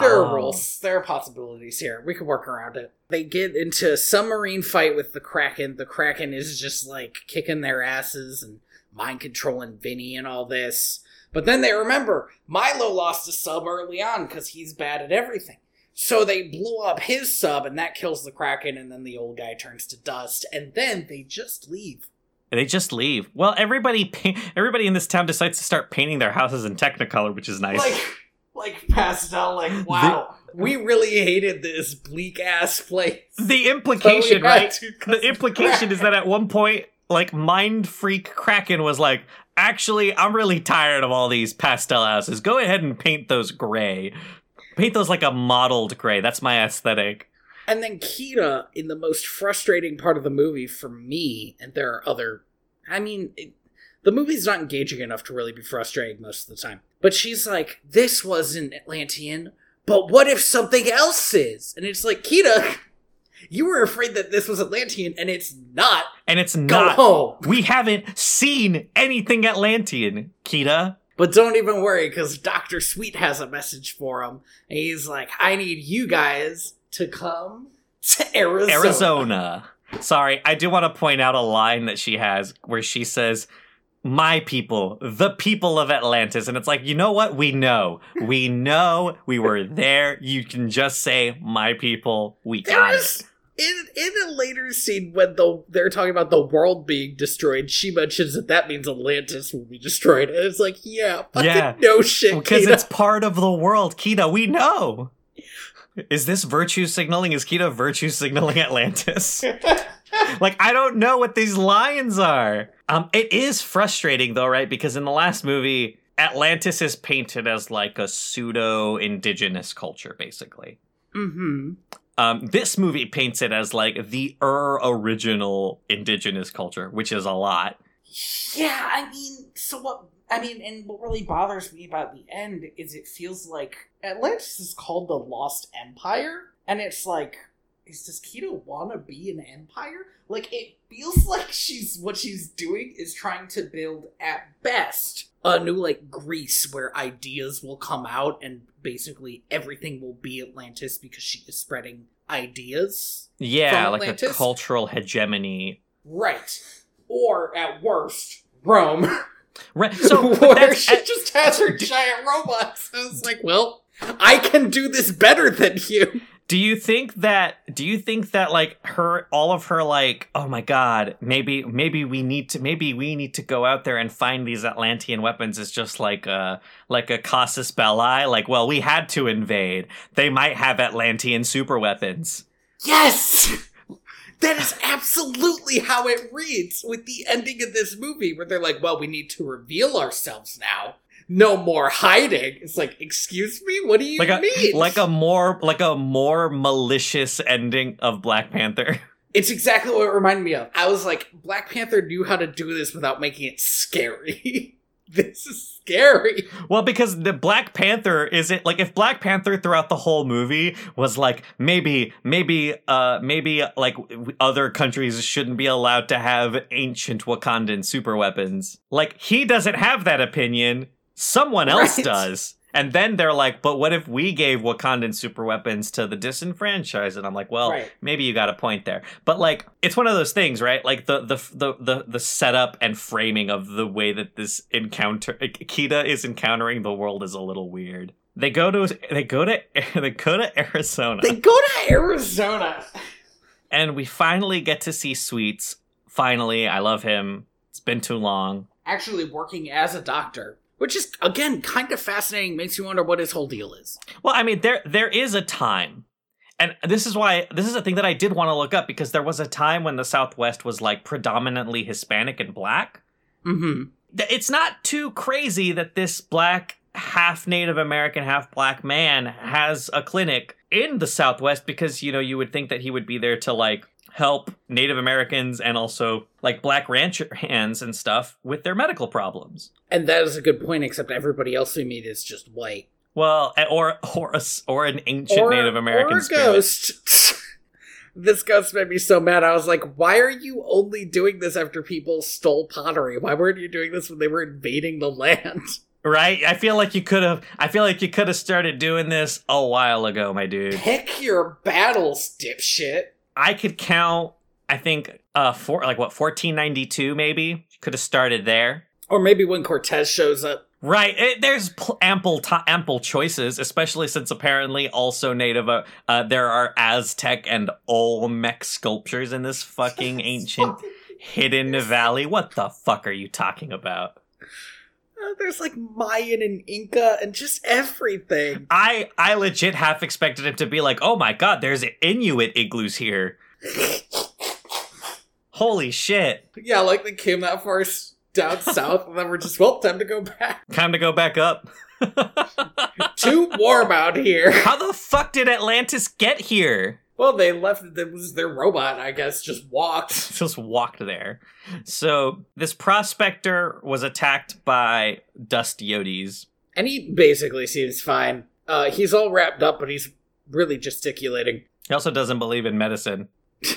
There Oh. are rules. There are possibilities here. We can work around it. They get into a submarine fight with the Kraken. The Kraken is just like kicking their asses and mind controlling Vinny and all this. But then they remember Milo lost a sub early on because he's bad at everything. So they blew up his sub and that kills the Kraken, and then the old guy turns to dust, and then they just leave. They just leave. Well, everybody everybody in this town decides to start painting their houses in Technicolor, which is nice. Like, like pastel. Like, wow, we really hated this bleak ass place. the implication, had right? The implication is that at one point, like Mind Freak Kraken was like, "Actually, I'm really tired of all these pastel houses. Go ahead and paint those gray. Paint those like a mottled gray. That's my aesthetic." And then Kida, in the most frustrating part of the movie for me, and there are other. I mean, it, the movie's not engaging enough to really be frustrating most of the time. But she's like, this was an Atlantean, but what if something else is? And it's like, Kida, you were afraid that this was Atlantean, and it's not. And it's Go not. home. We haven't seen anything Atlantean, Kida. But don't even worry, because Dr. Sweet has a message for him. And he's like, I need you guys to come to Arizona. Arizona. Sorry, I do want to point out a line that she has where she says, My people, the people of Atlantis. And it's like, you know what? We know. We know we were there. You can just say, My people, we got There's it. in in a later scene when the they're talking about the world being destroyed, she mentions that that means Atlantis will be destroyed, and it's like, yeah, fucking Yeah. no shit, Because it's part of the world, Kida. We know. Is this virtue signaling? Is Kida virtue signaling Atlantis? like I don't know what these lions are. Um, it is frustrating though, right? Because in the last movie, Atlantis is painted as like a pseudo indigenous culture, basically. mm-hmm. Um, this movie paints it as like the er original indigenous culture, which is a lot. Yeah, I mean, so what? I mean, and what really bothers me about the end is it feels like Atlantis is called the Lost Empire, and it's like, is does Kida want to be an empire? Like, it feels like she's what she's doing is trying to build at best a new like Greece where ideas will come out and basically everything will be Atlantis because she is spreading ideas. Yeah, like a cultural hegemony. Right. Or at worst, Rome. Right. So where she just has her giant robots. I was like, well, I can do this better than you. Do you think that do you think that like her all of her like oh my god maybe maybe we need to maybe we need to go out there and find these Atlantean weapons is just like a like a casus belli like well we had to invade they might have Atlantean super weapons Yes! That is absolutely how it reads with the ending of this movie, where they're like, well, we need to reveal ourselves now. No more hiding. It's like, excuse me? What do you like a mean? like a more like a more malicious ending of Black Panther It's exactly what it reminded me of. I was like, Black Panther knew how to do this without making it scary. this is scary. Well, because the Black Panther isn't like if Black Panther throughout the whole movie was like maybe maybe uh maybe like other countries shouldn't be allowed to have ancient Wakandan super weapons. Like he doesn't have that opinion. Someone else Right. does. And then they're like, but what if we gave Wakandan super weapons to the disenfranchised? And I'm like, well, Right. maybe you got a point there. But like, it's one of those things, right? Like the the the the, the setup and framing of the way that this encounter Kida is encountering the world is a little weird. They go to they go to they go to Arizona, They go to Arizona. and we finally get to see Sweets. Finally, I love him. It's been too long. Actually, working as a doctor. Which is again kind of fascinating. Makes you wonder what his whole deal is. Well, I mean, there there is a time, and this is why this is a thing that I did want to look up because there was a time when the Southwest was like predominantly Hispanic and black. Mm-hmm. It's not too crazy that this black, half Native American, half black man has a clinic in the Southwest because you know you would think that he would be there to like help Native Americans and also like black rancher hands and stuff with their medical problems. And that is a good point. Except everybody else we meet is just white Well, or or a or an ancient Native American or ghost. this ghost made me so mad. I was like, "Why are you only doing this after people stole pottery? Why weren't you doing this when they were invading the land?" Right? I feel like you could have I feel like you could have started doing this a while ago, my dude. Pick your battles, dipshit. I could count I think uh for like what 1492 maybe. Could have started there. Or maybe when Cortez shows up. Right. It, there's pl- ample ti ample choices, especially since apparently also native uh, uh there are Aztec and Olmec sculptures in this fucking ancient hidden valley. What the fuck are you talking about? There's like Mayan and Inca and just everything. I I legit half expected him to be like, "Oh my god, there's Inuit igloos here." Holy shit. yeah, like they came that far down south and then we're just, well, time to go back. Time to go back up. Too warm out here. How the fuck did Atlantis get here? Well, they left, it was their robot, I guess, just walked. Just walked there. So this prospector was attacked by dust yodis. And he basically seems fine. Uh, he's all wrapped up, but he's really gesticulating. He also doesn't believe in medicine.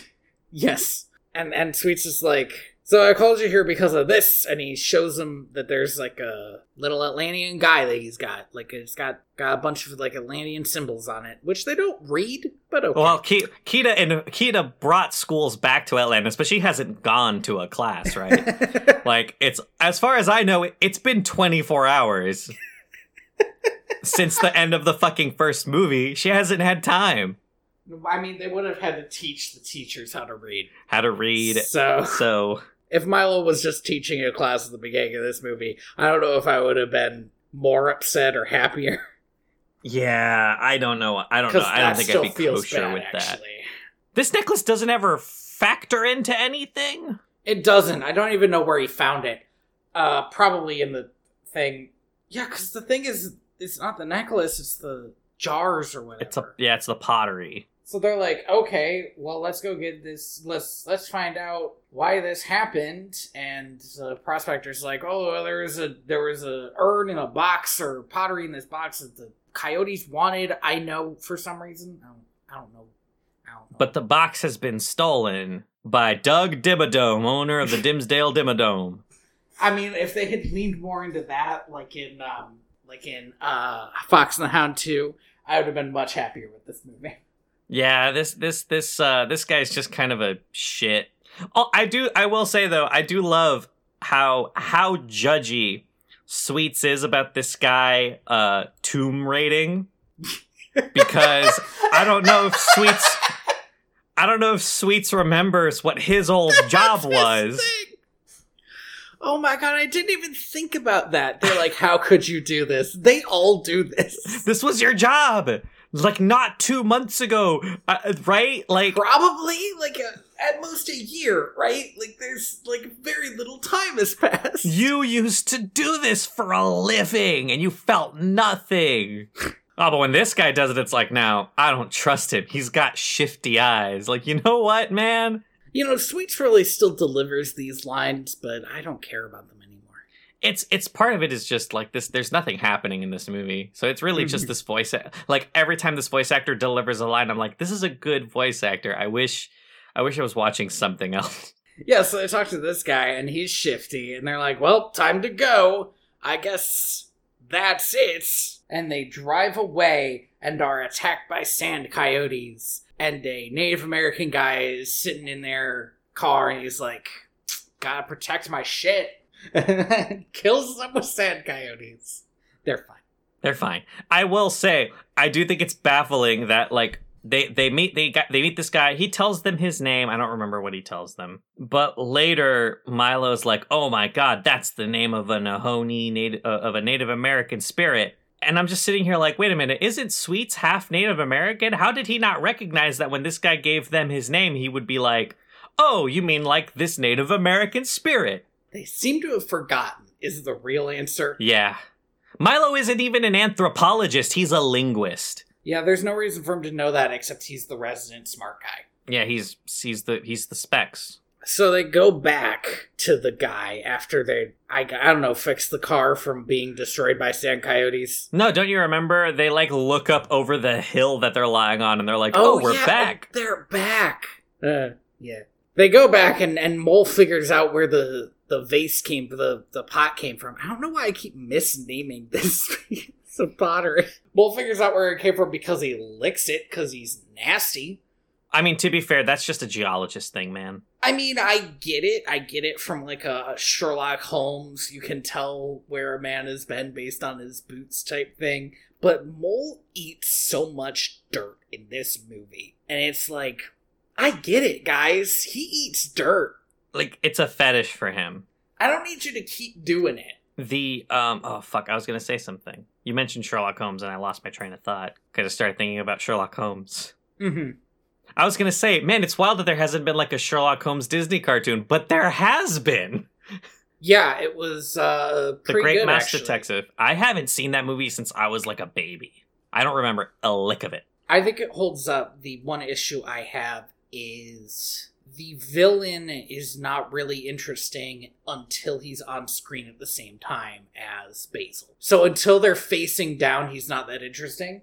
Yes. And and Sweets is like, so I called you here because of this, and he shows him that there's like a little Atlantean guy that he's got. Like it's got got a bunch of like Atlantean symbols on it, which they don't read, but okay. Well, Ke- Kida and Kida brought schools back to Atlantis, but she hasn't gone to a class, right? like it's as far as I know, it- it's been 24 hours since the end of the fucking first movie. She hasn't had time I mean, they would have had to teach the teachers how to read. how to read. So So if Milo was just teaching a class at the beginning of this movie, I don't know if I would have been more upset or happier. yeah, I don't know. I don't know. I don't think I'd be kosher bad, with that. This necklace doesn't ever factor into anything. It doesn't. I don't even know where he found it. Uh, probably in the thing. Yeah, because the thing is, it's not the necklace; it's the jars or whatever. It's a yeah, it's the pottery. So they're like, okay, well, let's go get this. Let's let's find out why this happened. And the prospector's like, oh, well, there was a there was a urn in a box or pottery in this box that the coyotes wanted. I know for some reason. I don't, I don't know. I don't know. But the box has been stolen by Doug Dimmadome, owner of the Dimsdale Dimmadome. I mean, if they had leaned more into that, like in um, like in uh, Fox and the Hound two, I would have been much happier with this movie. Yeah, this this this uh this guy's just kind of a shit. Oh, I do I will say though, I do love how how judgy Sweets is about this guy uh tomb raiding because I don't know if Sweets I don't know if Sweets remembers what his old job was. Oh my god, I didn't even think about that. They're like, how could you do this? They all do this. This was your job. Like not 2 months ago, uh, right? Like Probably like a, at most a year, right? Like there's like very little time has passed. You used to do this for a living and you felt nothing. Oh, but when this guy does it, it's like, now, I don't trust him. He's got shifty eyes. Like, you know what, man? You know, Sweets really still delivers these lines, but I don't care about them. It's it's part of it is just like this. There's nothing happening in this movie, so it's really just mm-hmm. this voice. Like every time this voice actor delivers a line, I'm like, this is a good voice actor. I wish, I wish I was watching something else. Yeah, so they talk to this guy, and he's shifty, and they're like, well, time to go. I guess that's it. And they drive away and are attacked by sand coyotes. And a Native American guy is sitting in their car, and he's like, gotta protect my shit. Kills them with sand coyotes. They're fine. They're fine. I will say, I do think it's baffling that like they they meet they got they meet this guy he tells them his name i don't remember what he tells them but later milo's like oh my god that's the name of a nahoni native uh, of a native american spirit and i'm just sitting here like wait a minute isn't sweets half native american how did he not recognize that when this guy gave them his name he would be like oh you mean like this native american spirit They seem to have forgotten is the real answer. yeah milo isn't even an anthropologist he's a linguist Yeah, there's no reason for him to know that except he's the resident smart guy. yeah he's he's the he's the specs So they go back to the guy after they, I, I don't know, fix the car from being destroyed by sand coyotes. No, don't you remember? They like look up over the hill that they're lying on and they're like, oh, we're yeah, back. They're back. Uh, yeah. They go back and, and Mole figures out where the, the vase came, the, the pot came from. I don't know why I keep misnaming this piece of pottery. Mole figures out where it came from because he licks it because he's nasty. I mean, to be fair, that's just a geologist thing, man. I mean, I get it. I get it from like a Sherlock Holmes. You can tell where a man has been based on his boots type thing. But Mole eats so much dirt in this movie. And it's like, I get it, guys. He eats dirt. Like, it's a fetish for him. I don't need you to keep doing it. The, um, oh, fuck, I was gonna say something. You mentioned Sherlock Holmes and I lost my train of thought because I started thinking about Sherlock Holmes. Mm-hmm. I was gonna say, man, it's wild that there hasn't been like a Sherlock Holmes Disney cartoon, but there has been. Yeah, it was uh The Great good, Mouse actually. Detective. I haven't seen that movie since I was like a baby. I don't remember a lick of it. I think it holds up. The one issue I have is the villain is not really interesting until he's on screen at the same time as Basil. So until they're facing down, he's not that interesting.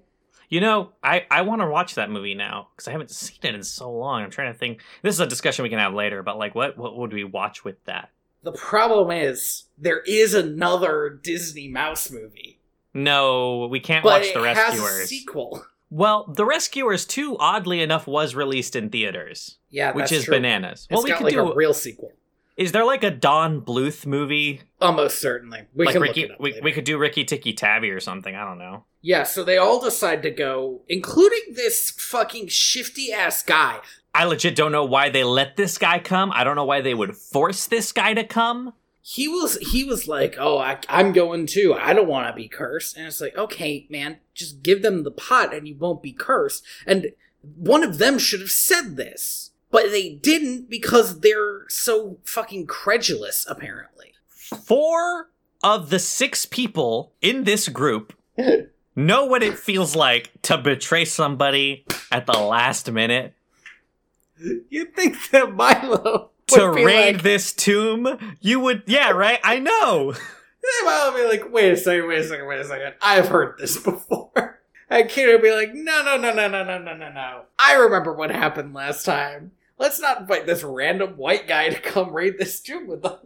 You know, I, I want to watch that movie now because I haven't seen it in so long. I'm trying to think. This is a discussion we can have later, but like, what what would we watch with that? The problem is there is another Disney Mouse movie, No, we can't but watch The Rescuers. sequel. Well, The Rescuers 2, oddly enough, was released in theaters, Yeah, which is true. bananas. It's well, we could like do. a real sequel. is there like a Don Bluth movie? Almost certainly. We like Ricky, look it up we, we could do Rikki-Tikki-Tavi or something. I don't know. Yeah, so they all decide to go, including this fucking shifty ass guy. I legit don't know why they let this guy come. I don't know why they would force this guy to come. He was he was like, "Oh, I, I'm going too. I don't want to be cursed." And it's like, "Okay, man, just give them the pot, and you won't be cursed." And one of them should have said this, but they didn't because they're so fucking credulous. Apparently, Four of the six people in this group know what it feels like to betray somebody at the last minute you'd think that Milo to raid like, this tomb. You would, yeah, right? I know. Would be like, "Wait a second, wait a second, wait a second. I've heard this before." And Kid would be like, "No, no, no, no, no, no, no, no, no. I remember what happened last time. Let's not invite this random white guy to come raid this tomb with us."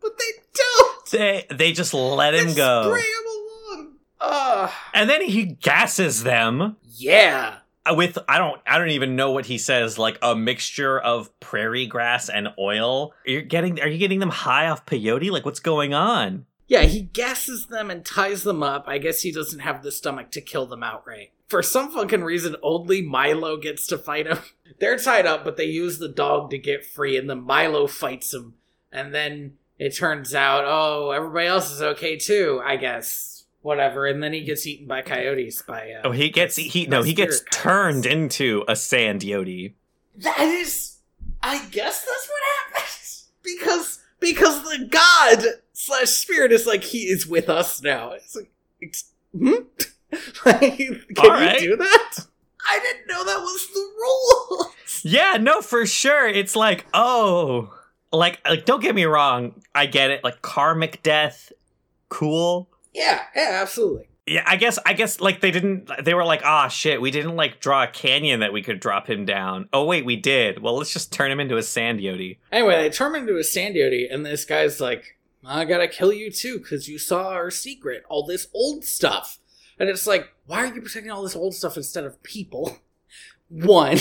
But they don't. They they just let him They go, Spray him along. Ugh. and then he gasses them Yeah. With I don't I don't even know what he says like a mixture of prairie grass and oil. You're getting are you getting them high off peyote? Like what's going on? Yeah, he gasses them and ties them up. I guess he doesn't have the stomach to kill them outright. For some fucking reason, only Milo gets to fight him. They're tied up, but they use the dog to get free, and then Milo fights him. And then it turns out, oh, everybody else is okay too, I guess. Whatever. And then he gets eaten by coyotes. By uh, Oh, he gets he by no he gets coyotes. turned into a sand yodi. That is, I guess that's what happens because because the god slash spirit is like he is with us now. It's like, it's, hmm? like, can All right. you do that? I didn't know that was the rule. Yeah, no, for sure. It's like, oh, like, like, don't get me wrong. I get it. Like, karmic death, cool. Yeah, yeah, absolutely. Yeah, I guess, I guess, like, they didn't, they were like, ah, shit, we didn't, like, draw a canyon that we could drop him down. Oh, wait, we did. Well, let's just turn him into a sand yodi. Anyway, they turn him into a sand yodi, and this guy's like, I gotta kill you too, because you saw our secret, all this old stuff. And it's like, why are you protecting all this old stuff instead of people? One.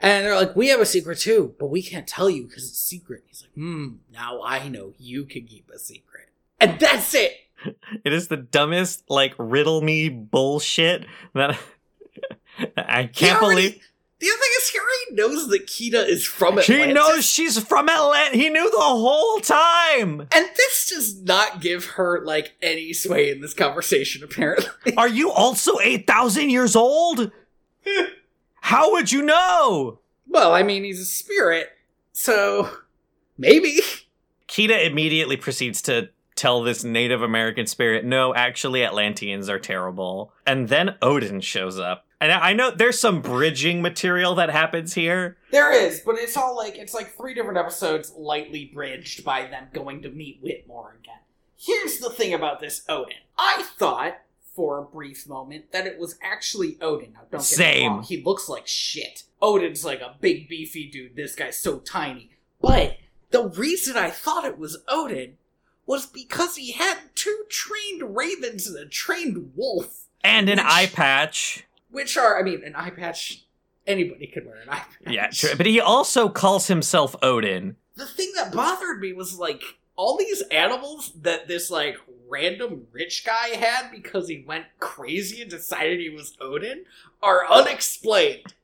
And they're like, we have a secret too, but we can't tell you because it's secret. He's like, hmm, now I know you can keep a secret. And that's it! It is the dumbest, like, riddle me bullshit that I can't already- believe. The other thing is, he already knows that Kida is from Atlantis. He knows she's from Atlanta. He knew the whole time. And this does not give her, like, any sway in this conversation, apparently. Are you also 8,000 years old? How would you know? well, I mean, he's a spirit, so maybe. Kida immediately proceeds to tell this Native American spirit, no, actually, Atlanteans are terrible. And then Odin shows up. And I know there's some bridging material that happens here. There is, but it's all like it's like three different episodes lightly bridged by them going to meet Whitmore again. Here's the thing about this Odin. I thought for a brief moment that it was actually Odin. Now don't get me Same. wrong, he looks like shit. Odin's like a big beefy dude. This guy's so tiny. But the reason I thought it was Odin was because he had two trained ravens and a trained wolf, And an Which- eye patch. which are I mean, an eye patch anybody could wear an eye patch. Yeah, sure. But he also calls himself Odin. the thing that bothered me was like all these animals that this like random rich guy had because he went crazy and decided he was Odin are unexplained.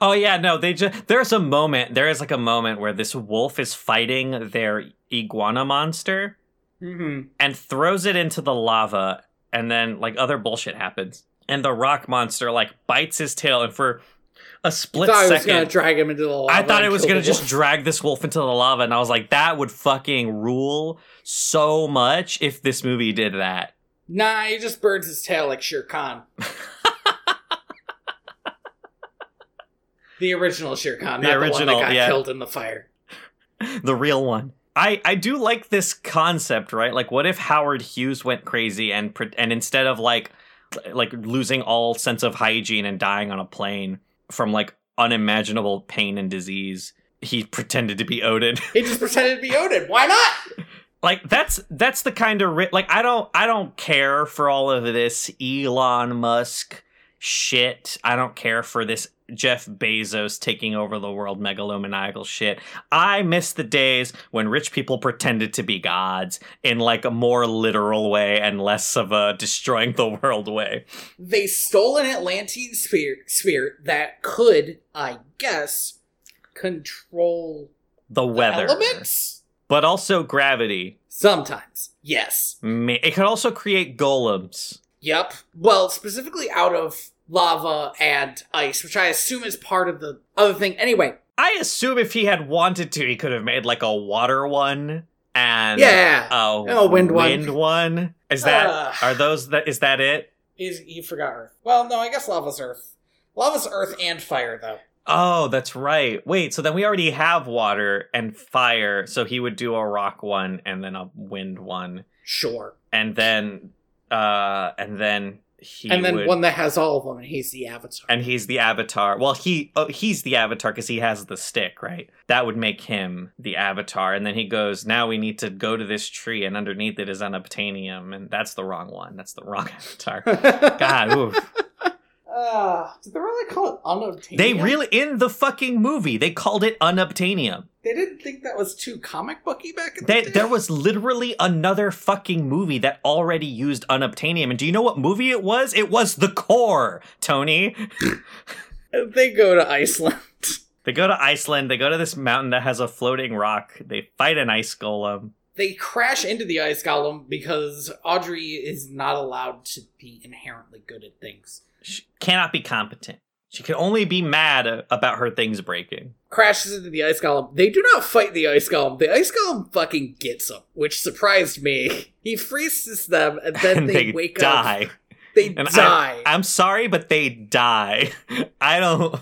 Oh yeah, no, they just there's a moment, there is like a moment where this wolf is fighting their iguana monster Mm-hmm. and throws it into the lava and then like other bullshit happens. And the rock monster like bites his tail and for a split thought I was second gonna drag him into the lava. I thought it was gonna just drag this wolf into the lava, and I was like, that would fucking rule so much if this movie did that. Nah, he just burns his tail like Shere Khan. the original Shere Khan, The not the original, one that got yeah. killed in the fire. the real one. I, I do like this concept, right? Like, what if Howard Hughes went crazy and and instead of like like losing all sense of hygiene and dying on a plane from like unimaginable pain and disease, he pretended to be Odin. He just pretended to be Odin. Why not? like that's that's the kind of ri- like I don't I don't care for all of this Elon Musk shit. I don't care for this Jeff Bezos taking over the world megalomaniacal shit. I miss the days when rich people pretended to be gods in like a more literal way and less of a destroying the world way. They stole an Atlantean sphere, sphere that could, I guess, control The the weather, elements. but also gravity. Sometimes, yes. It could also create golems. Yep. Well, specifically out of lava and ice, which I assume is part of the other thing. Anyway, I assume if he had wanted to, he could have made like a water one and yeah. a Oh, wind one. wind one. Is that Uh. are those that is that it? Is you forgot Earth? Well, no, I guess lava's Earth. Lava's Earth and fire, though. Oh, that's right. Wait, so then we already have water and fire, so he would do a rock one and then a wind one, Sure. and then uh and then he and then would, one that has all of them, and he's the Avatar. and he's the avatar. Well, he oh, he's the avatar because he has the stick, right? That would make him the avatar. And then he goes, "Now we need to go to this tree, and underneath it is unobtainium, and that's the wrong one. That's the wrong avatar." God, oof. Uh, did they really call it unobtainium? they really in the fucking movie they called it unobtainium. They didn't think that was too comic booky back in the They, day. there was literally another fucking movie that already used unobtainium, and do you know what movie it was? It was The Core, Tony. They go to Iceland. They go to Iceland. They go to this mountain that has a floating rock. They fight an ice golem. They crash into the ice golem because Audrey is not allowed to be inherently good at things. She cannot be competent. She can only be mad about her things breaking. Crashes into the ice golem. They do not fight the ice golem. The ice golem fucking gets them, which surprised me. He freezes them, and then and they, they, wake die. up. They And die. I, I'm sorry, but they die. I don't.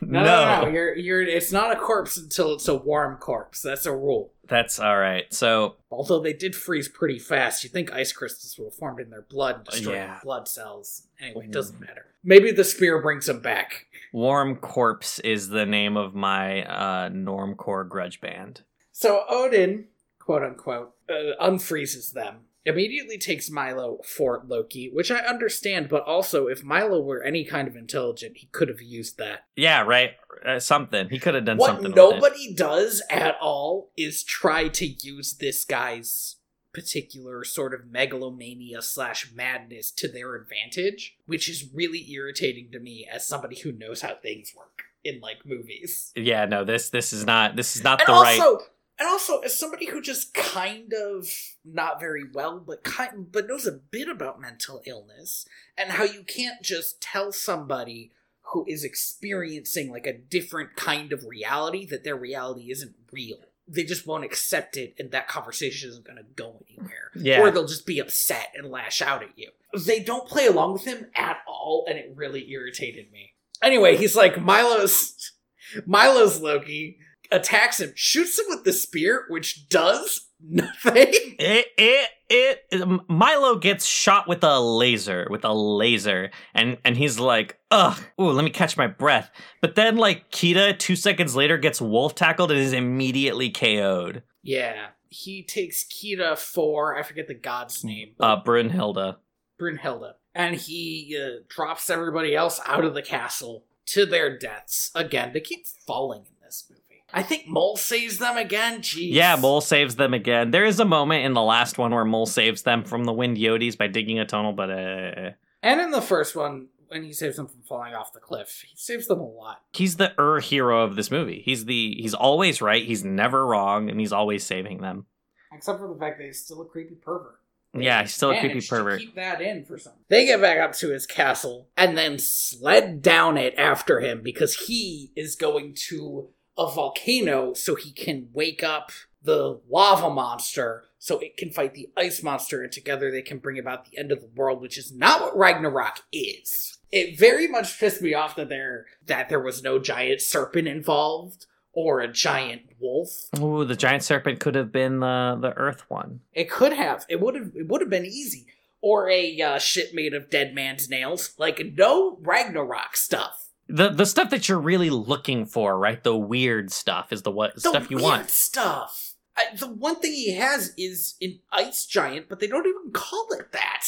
no, no, no, You're, you're. It's not a corpse until it's a warm corpse. That's a rule. That's all right. So Although they did freeze pretty fast, you think ice crystals will form in their blood and destroy Yeah. blood cells. Anyway, it Mm. doesn't matter. Maybe the spear brings them back. Warm Corpse is the name of my uh, normcore grudge band. So Odin, quote unquote, uh, unfreezes them. Immediately takes Milo for Loki, which I understand, but also if Milo were any kind of intelligent, he could have used that. Yeah, right. Uh, something he could have done what something. with it. nobody does at all is try to use this guy's particular sort of megalomania slash madness to their advantage, which is really irritating to me as somebody who knows how things work. in like movies. Yeah, no, this this is not this is not And the also, right. And also, as somebody who just kind of not very well, but kind but knows a bit about mental illness and how you can't just tell somebody who is experiencing like a different kind of reality that their reality isn't real. They just won't accept it, and that conversation isn't going to go anywhere. Yeah. Or they'll just be upset and lash out at you. They don't play along with him at all, and it really irritated me. Anyway, he's like Milo's Milo's Loki attacks him, shoots him with the spear, which does nothing. It, it it Milo gets shot with a laser with a laser and and he's like ugh ooh let me catch my breath but then like Kida two seconds later gets wolf tackled and is immediately KO'd Yeah, he takes Kida for I forget the god's name, but uh Brunhilde, and he uh, drops everybody else out of the castle to their deaths again. They keep falling in this movie. I think Mole saves them again. Jeez. yeah Mole saves them again there is a moment in the last one where Mole saves them from the wind Yodis by digging a tunnel but uh And in the first one, when he saves them from falling off the cliff, he saves them a lot. he's the er hero of this movie he's the he's always right he's never wrong and he's always saving them Except for the fact that he's still a creepy pervert. yeah he's still a creepy managed to pervert Keep that in for some. They get back up to his castle and then sled down it after him because he is going to a volcano so he can wake up the lava monster so it can fight the ice monster and together they can bring about the end of the world which is not what Ragnarok is. It very much pissed me off that there that there was no giant serpent involved or a giant wolf. Ooh, the giant serpent could have been the the Earth one. It could have. It would have. It would have been easy. Or a uh, ship made of dead man's nails. Like no Ragnarok stuff. The the stuff that you're really looking for, right? The weird stuff is the what The stuff you weird want. Stuff. I, the one thing he has is an ice giant, but they don't even call it that.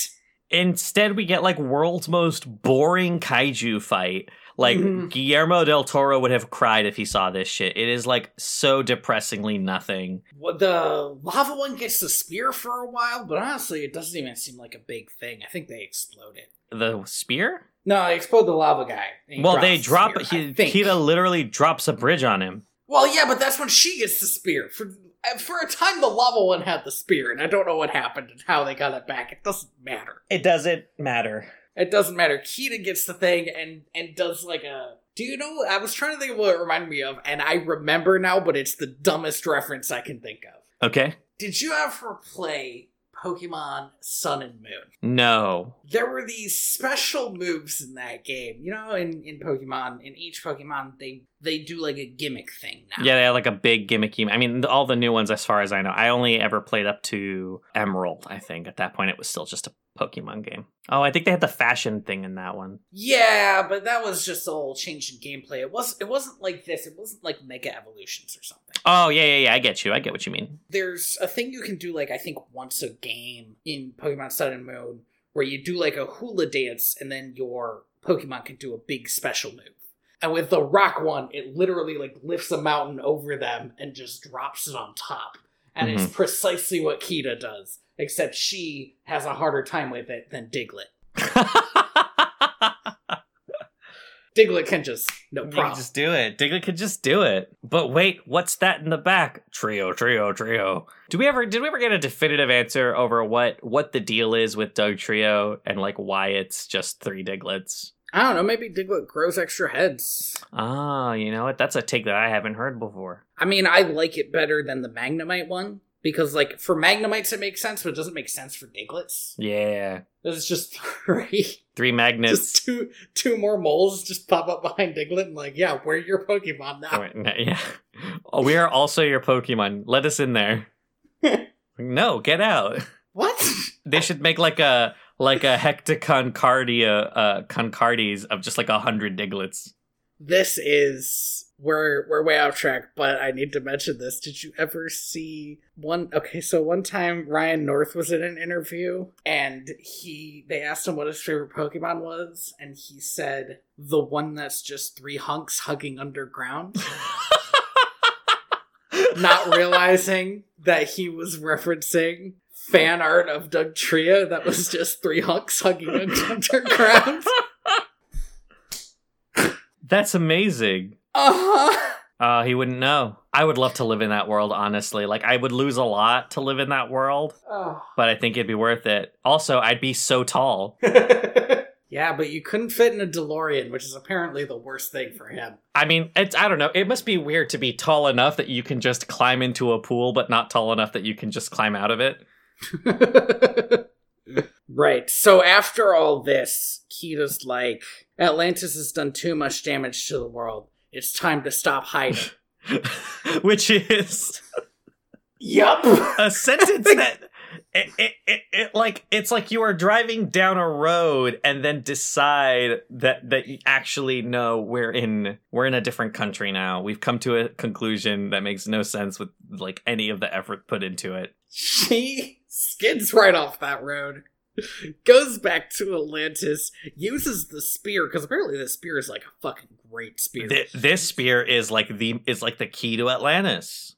Instead, we get like world's most boring kaiju fight. Like Mhm. Guillermo del Toro would have cried if he saw this shit. It is like so depressingly nothing. Well, The lava one gets the spear for a while, but honestly, it doesn't even seem like a big thing. I think they explode it. The spear? No, they explode the lava guy. well, they the drop. spear, He. Kida literally drops a bridge on him. Well, yeah, but that's when she gets the spear. For uh, for a time, the lava one had the spear, and I don't know what happened and how they got it back. It doesn't matter. It doesn't matter. It doesn't matter. Kida gets the thing and and does like a. Do you know? I was trying to think of what it reminded me of, and I remember now, but it's the dumbest reference I can think of. Okay. Did you ever play Pokemon Sun and Moon? No. There were these special moves in that game. You know, in, in Pokemon, in each Pokemon, they they do like a gimmick thing now. Yeah, they had like a big gimmicky. I mean, all the new ones, as far as I know, I only ever played up to Emerald. I think at that point it was still just a Pokemon game. Oh, I think they had the fashion thing in that one. Yeah, but that was just a little change in gameplay. It was it wasn't like this. It wasn't like Mega Evolutions or something. Oh yeah, yeah, yeah. I get you. I get what you mean. There's a thing you can do like I think once a game in Pokemon Sun and Moon where you do like a hula dance and then your Pokemon can do a big special move. And with the rock one, it literally like lifts a mountain over them and just drops it on top. And it's mm-hmm. precisely what Kida does, except she has a harder time with it than Diglett. Diglett can just no problem. just do it. Diglett can just do it. But wait, what's that in the back? Trio, trio, trio. Do we ever did we ever get a definitive answer over what what the deal is with Dugtrio and like why it's just three Diglets? I don't know. Maybe Diglett grows extra heads. Ah, you know what? That's a take that I haven't heard before. I mean, I like it better than the Magnemite one because, like, for Magnemites it makes sense, but it doesn't make sense for Diglets. Yeah. This is just three, Three magnets. just two, two more moles just pop up behind Diglett and like, yeah, we're your Pokemon now. Wait, no, yeah. Oh, we are also your Pokemon. Let us in there. no, get out. What? They should make like a like a hectaconcardia uh concardies of just like a hundred Diglets. This is we're we're way off track, but I need to mention this. Did you ever see one? Okay, so one time Ryan North was in an interview, and he they asked him what his favorite Pokemon was, and he said the one that's just three hunks hugging underground, not realizing that he was referencing fan art of Dugtrio that was just three hunks hugging underground. That's amazing. Uh huh. Uh, he wouldn't know. I would love to live in that world, honestly. Like, I would lose a lot to live in that world, Oh. but I think it'd be worth it. Also, I'd be so tall. yeah, but you couldn't fit in a DeLorean, which is apparently the worst thing for him. I mean, it's I don't know. It must be weird to be tall enough that you can just climb into a pool, but not tall enough that you can just climb out of it. right. So after all this, Kida's like, Atlantis has done too much damage to the world. It's time to stop hiding. Which is yup. a sentence that it, it, it, it like it's like you are driving down a road and then decide that that you actually know we're in we're in a different country now. We've come to a conclusion that makes no sense with like any of the effort put into it. She skids right off that road, goes back to Atlantis, uses the spear, because apparently the spear is like a fucking great spear. Th- this spear is like the is like the key to Atlantis.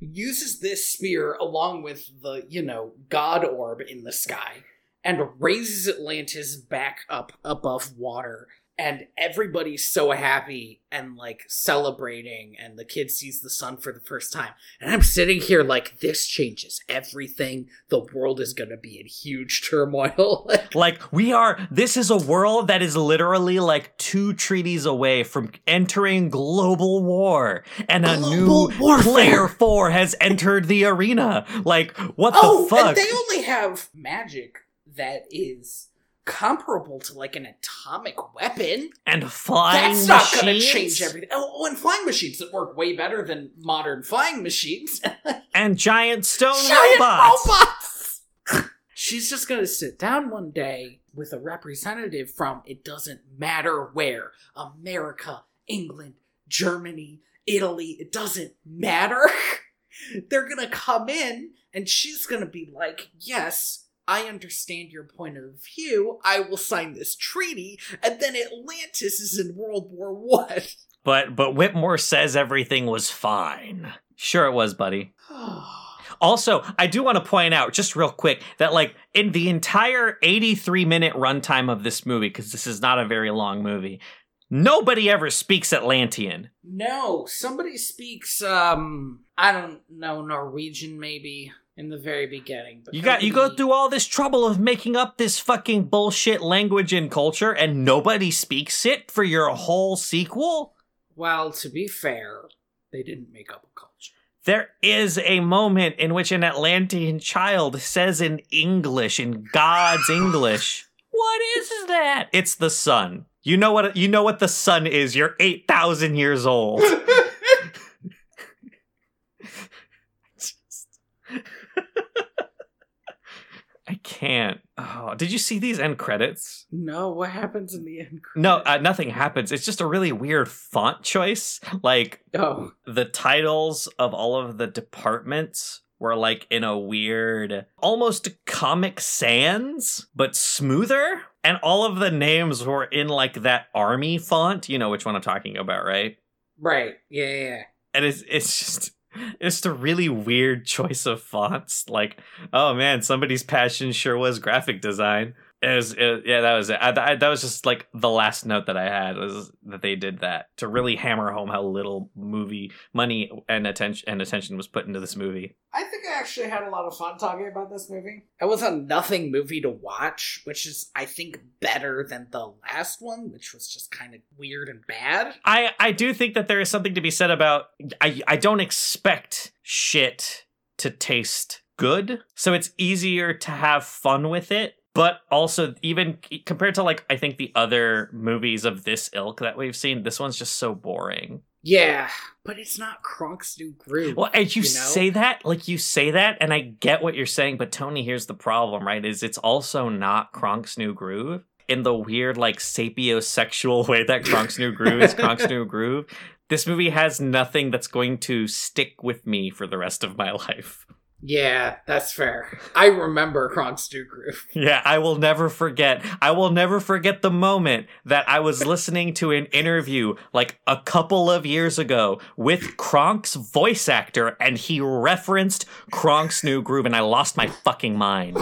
uses this spear along with the, you know, god orb in the sky and raises Atlantis back up above water. And everybody's so happy and like celebrating, and the kid sees the sun for the first time. And I'm sitting here like, this changes everything. The world is gonna be in huge turmoil. Like we are this is a world that is literally like two treaties away from entering global war and a new warfare. player 4 has entered the arena. Like what oh, the fuck? and they only have magic that is comparable to like an atomic weapon. And flying That's not going to change everything. Oh, oh, and flying machines that work way better than modern flying machines. and giant stone Giant robots. robots! She's just to sit down one day with a representative from it doesn't matter where America, England, Germany, Italy, it doesn't matter. They're to come in and she's to be like, Yes, I understand your point of view. I will sign this treaty, and then Atlantis is in World War One. But but Whitmore says everything was fine. Sure it was, buddy. Also, I do want to point out just real quick that like in the entire 83 minute runtime of this movie because this is not a very long movie, nobody ever speaks Atlantean. No, somebody speaks um I don't know Norwegian maybe in the very beginning. But You got you go through all this trouble of making up this fucking bullshit language and culture and nobody speaks it for your whole sequel? Well, to be fair, they didn't make up a culture. There is a moment in which an Atlantean child says in English, in God's English, "What is that?" It's the sun. You know what? You know what the sun is. You're eight thousand years old. I can't. Oh, did you see these end credits? no, what happens in the end? No, credits? uh, nothing happens. It's just a really weird font choice. Like oh, the titles of all of the departments were like in a weird, almost Comic Sans, but smoother. And all of the names were in like that army font. You know which one I'm talking about, right? right. Yeah, yeah, yeah. And it's it's just it's a really weird choice of fonts. Like, oh man, somebody's passion sure was graphic design. It was, it- yeah, that was it. I, I, that was just like the last note that I had was that they did that to really hammer home how little movie money and attention and attention was put into this movie. I think I actually had a lot of fun talking about this movie. It was a nothing movie to watch, which is, I think, better than the last one, which was just kind of weird and bad. I I do think that there is something to be said about I I don't expect shit to taste good, so it's easier to have fun with it. But also, even compared to like I think the other movies of this ilk that we've seen, this one's just so boring. Yeah, but it's not Kronk's new groove. Well, and you, You know? say that, like you say that, and I get what you're saying, but Tony, here's the problem, right? Is it's also not Kronk's new groove in the weird, like sapiosexual way that Kronk's new groove is Kronk's new groove. This movie has nothing that's going to stick with me for the rest of my life. Yeah, that's fair. I remember Kronk's new groove. Yeah, I will never forget. I will never forget the moment that I was listening to an interview like a couple of years ago with Kronk's voice actor, and he referenced Kronk's new groove, and I lost my fucking mind.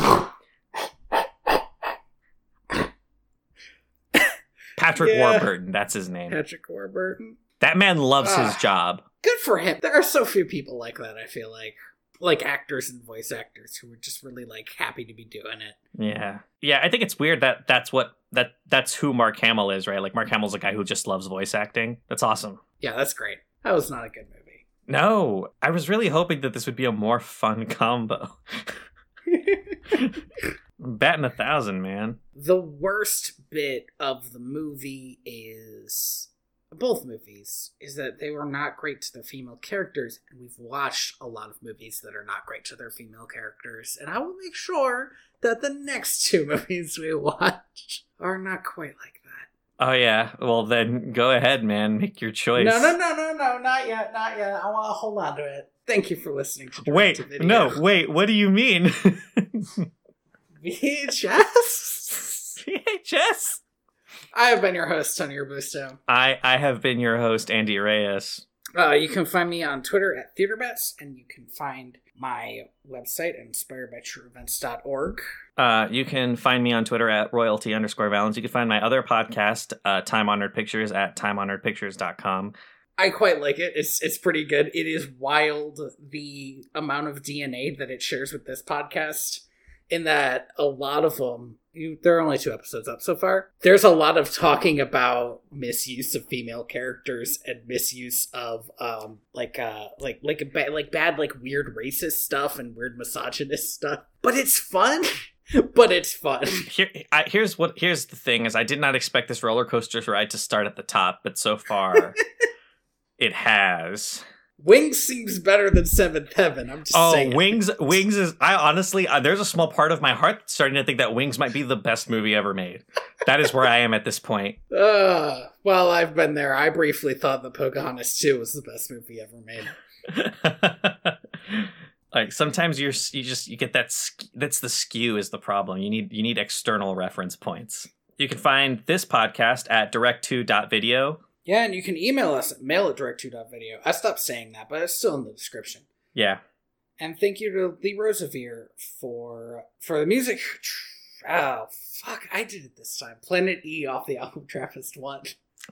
Patrick Yeah. Warburton, that's his name. Patrick Warburton. That man loves his Ah. job. Good for him. There are so few people like that, I feel like. Like actors and voice actors who are just really like happy to be doing it. Yeah. Yeah, I think it's weird that that's what that that's who Mark Hamill is, right? Like Mark Hamill's a guy who just loves voice acting. That's awesome. Yeah, that's great. That was not a good movie. No, I was really hoping that this would be a more fun combo. Batting a thousand, man. the worst bit of the movie is both movies is that they were not great to their female characters and we've watched a lot of movies that are not great to their female characters and i will make sure that the next two movies we watch are not quite like that Oh yeah. Well then go ahead, man. Make your choice. no no no no no not yet not yet i want to hold on to it thank you for listening to Wait, Direct to Video. no, wait, what do you mean? vhs VHS? I have been your host tony robusto I I have been your host, Andy Reyes. Uh, you can find me on Twitter at TheaterBets, and you can find my website inspiredbytrueevents.org. Uh, you can find me on Twitter at royalty underscore valens. You can find my other podcast, uh, Time Honored Pictures, at timehonoredpictures.com. I quite like it. It's it's pretty good. It is wild the amount of DNA that it shares with this podcast. In that a lot of them, you, there are only two episodes up so far. There's a lot of talking about misuse of female characters and misuse of um like uh like like ba- like bad like weird racist stuff and weird misogynist stuff. But it's fun. but it's fun. Here, I, here's what. Here's the thing: is I did not expect this roller coaster ride to start at the top, but so far, it has. Wings seems better than Seventh Heaven. I'm just Oh, saying. Wings! Wings is. I honestly, uh, there's a small part of my heart starting to think that Wings might be the best movie ever made. That is where I am at this point. Uh, well, I've been there. I briefly thought that Pocahontas 2 was the best movie ever made. like sometimes you're you just you get that that's the skew is the problem. You need you need external reference points. You can find this podcast at direct2.video. Yeah, and you can email us at mail at direct2.video. I stopped saying that, but it's still in the description. Yeah. And thank you to Lee Rosevere for for the music. Oh, fuck. I did it this time. Planet E off the album Trappist 1.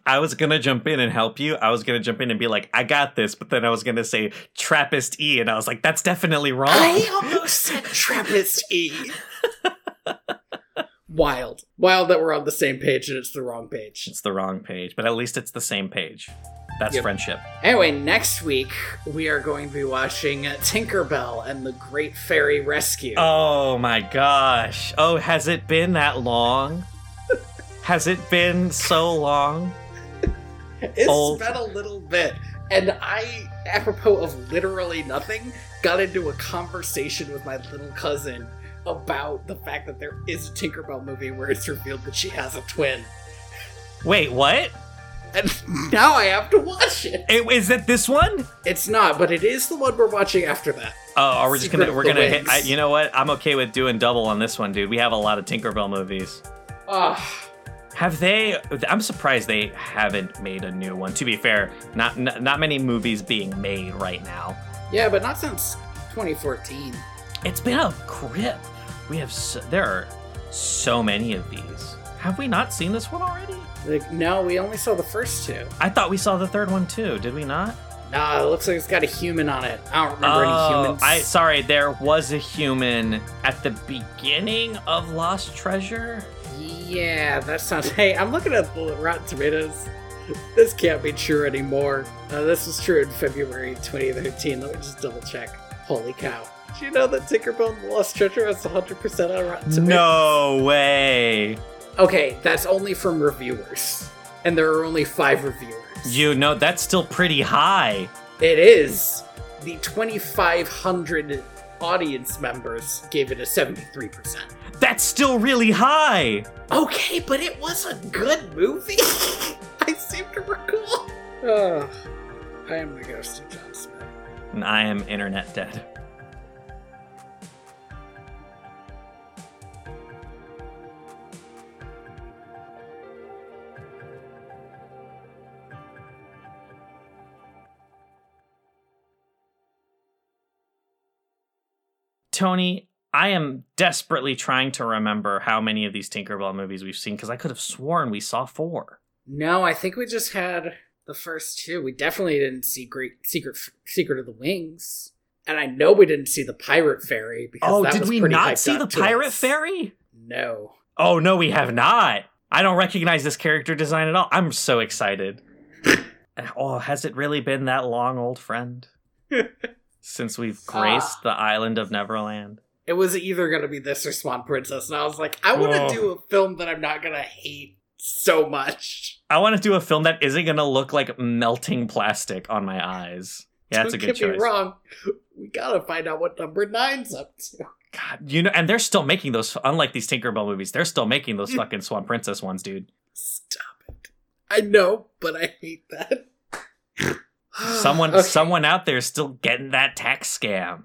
I was gonna jump in and help you. I was gonna jump in and be like, I got this, but then I was gonna say Trappist E, and I was like, that's definitely wrong. I almost said Trappist E. Wild. Wild that we're on the same page and it's the wrong page. It's the wrong page, but at least it's the same page. That's Yep. friendship. Anyway, next week we are going to be watching Tinkerbell and the Great Fairy Rescue. Oh my gosh. Oh, has it been that long? has it been so long? it's old. been a little bit. And I, apropos of literally nothing, got into a conversation with my little cousin about the fact that there is a Tinkerbell movie where it's revealed that she has a twin. Wait, what? And now I have to watch it. Eh, Is it this one? It's not, but it is the one we're watching after that. Oh, are we just Secret gonna we're gonna hit? I, you know what? I'm okay with doing double on this one, dude. We have a lot of Tinkerbell movies. Ah. Have they? I'm surprised they haven't made a new one. To be fair, not not, not many movies being made right now. yeah, but not since 2014. It's been a grip. We have so, there are so many of these. Have we not seen this one already? Like, no, we only saw the first two. I thought we saw the third one too. Did we not? Nah, it looks like it's got a human on it. I don't remember any Oh, humans. I sorry, there was a human at the beginning of Lost Treasure. Yeah, that sounds. Hey, I'm looking at the Rotten Tomatoes. This can't be true anymore. Uh, this was true in February 2013. Let me just double check. Holy cow. Did you know that Tinkerbell the Lost Treasure has 100% on Rotten Tomatoes? No way. Okay, that's only from reviewers. And there are only five reviewers. You know that's still pretty high. It is. The 2,500 audience members gave it a 73%. That's still really high. Okay, but it was a good movie. I seem to recall. Oh, I am the ghost of John Smith. And I am internet dead. Tony, I am desperately trying to remember how many of these Tinkerbell movies we've seen because I could have sworn we saw four. No, I think we just had the first two. We definitely didn't see Great Secret Secret of the Wings, and I know we didn't see the Pirate Fairy because Oh, did we not see the Pirate us. Fairy? No. Oh no, we have not. I don't recognize this character design at all. I'm so excited. oh, has it really been that long, old friend? Since we've graced Ah. the island of Neverland. It was either gonna be this or Swan Princess, and I was like, I want to do a film that I'm not gonna hate so much. I want to do a film that isn't going to look like melting plastic on my eyes. Yeah, that's a good get me choice. wrong. We gotta find out what number nine's up to. God, you know, and they're still making those. Unlike these Tinkerbell movies, they're still making those fucking Swan Princess ones, dude. Stop it. I know, but I hate that. Someone, Okay. someone out there is still getting that tax scam.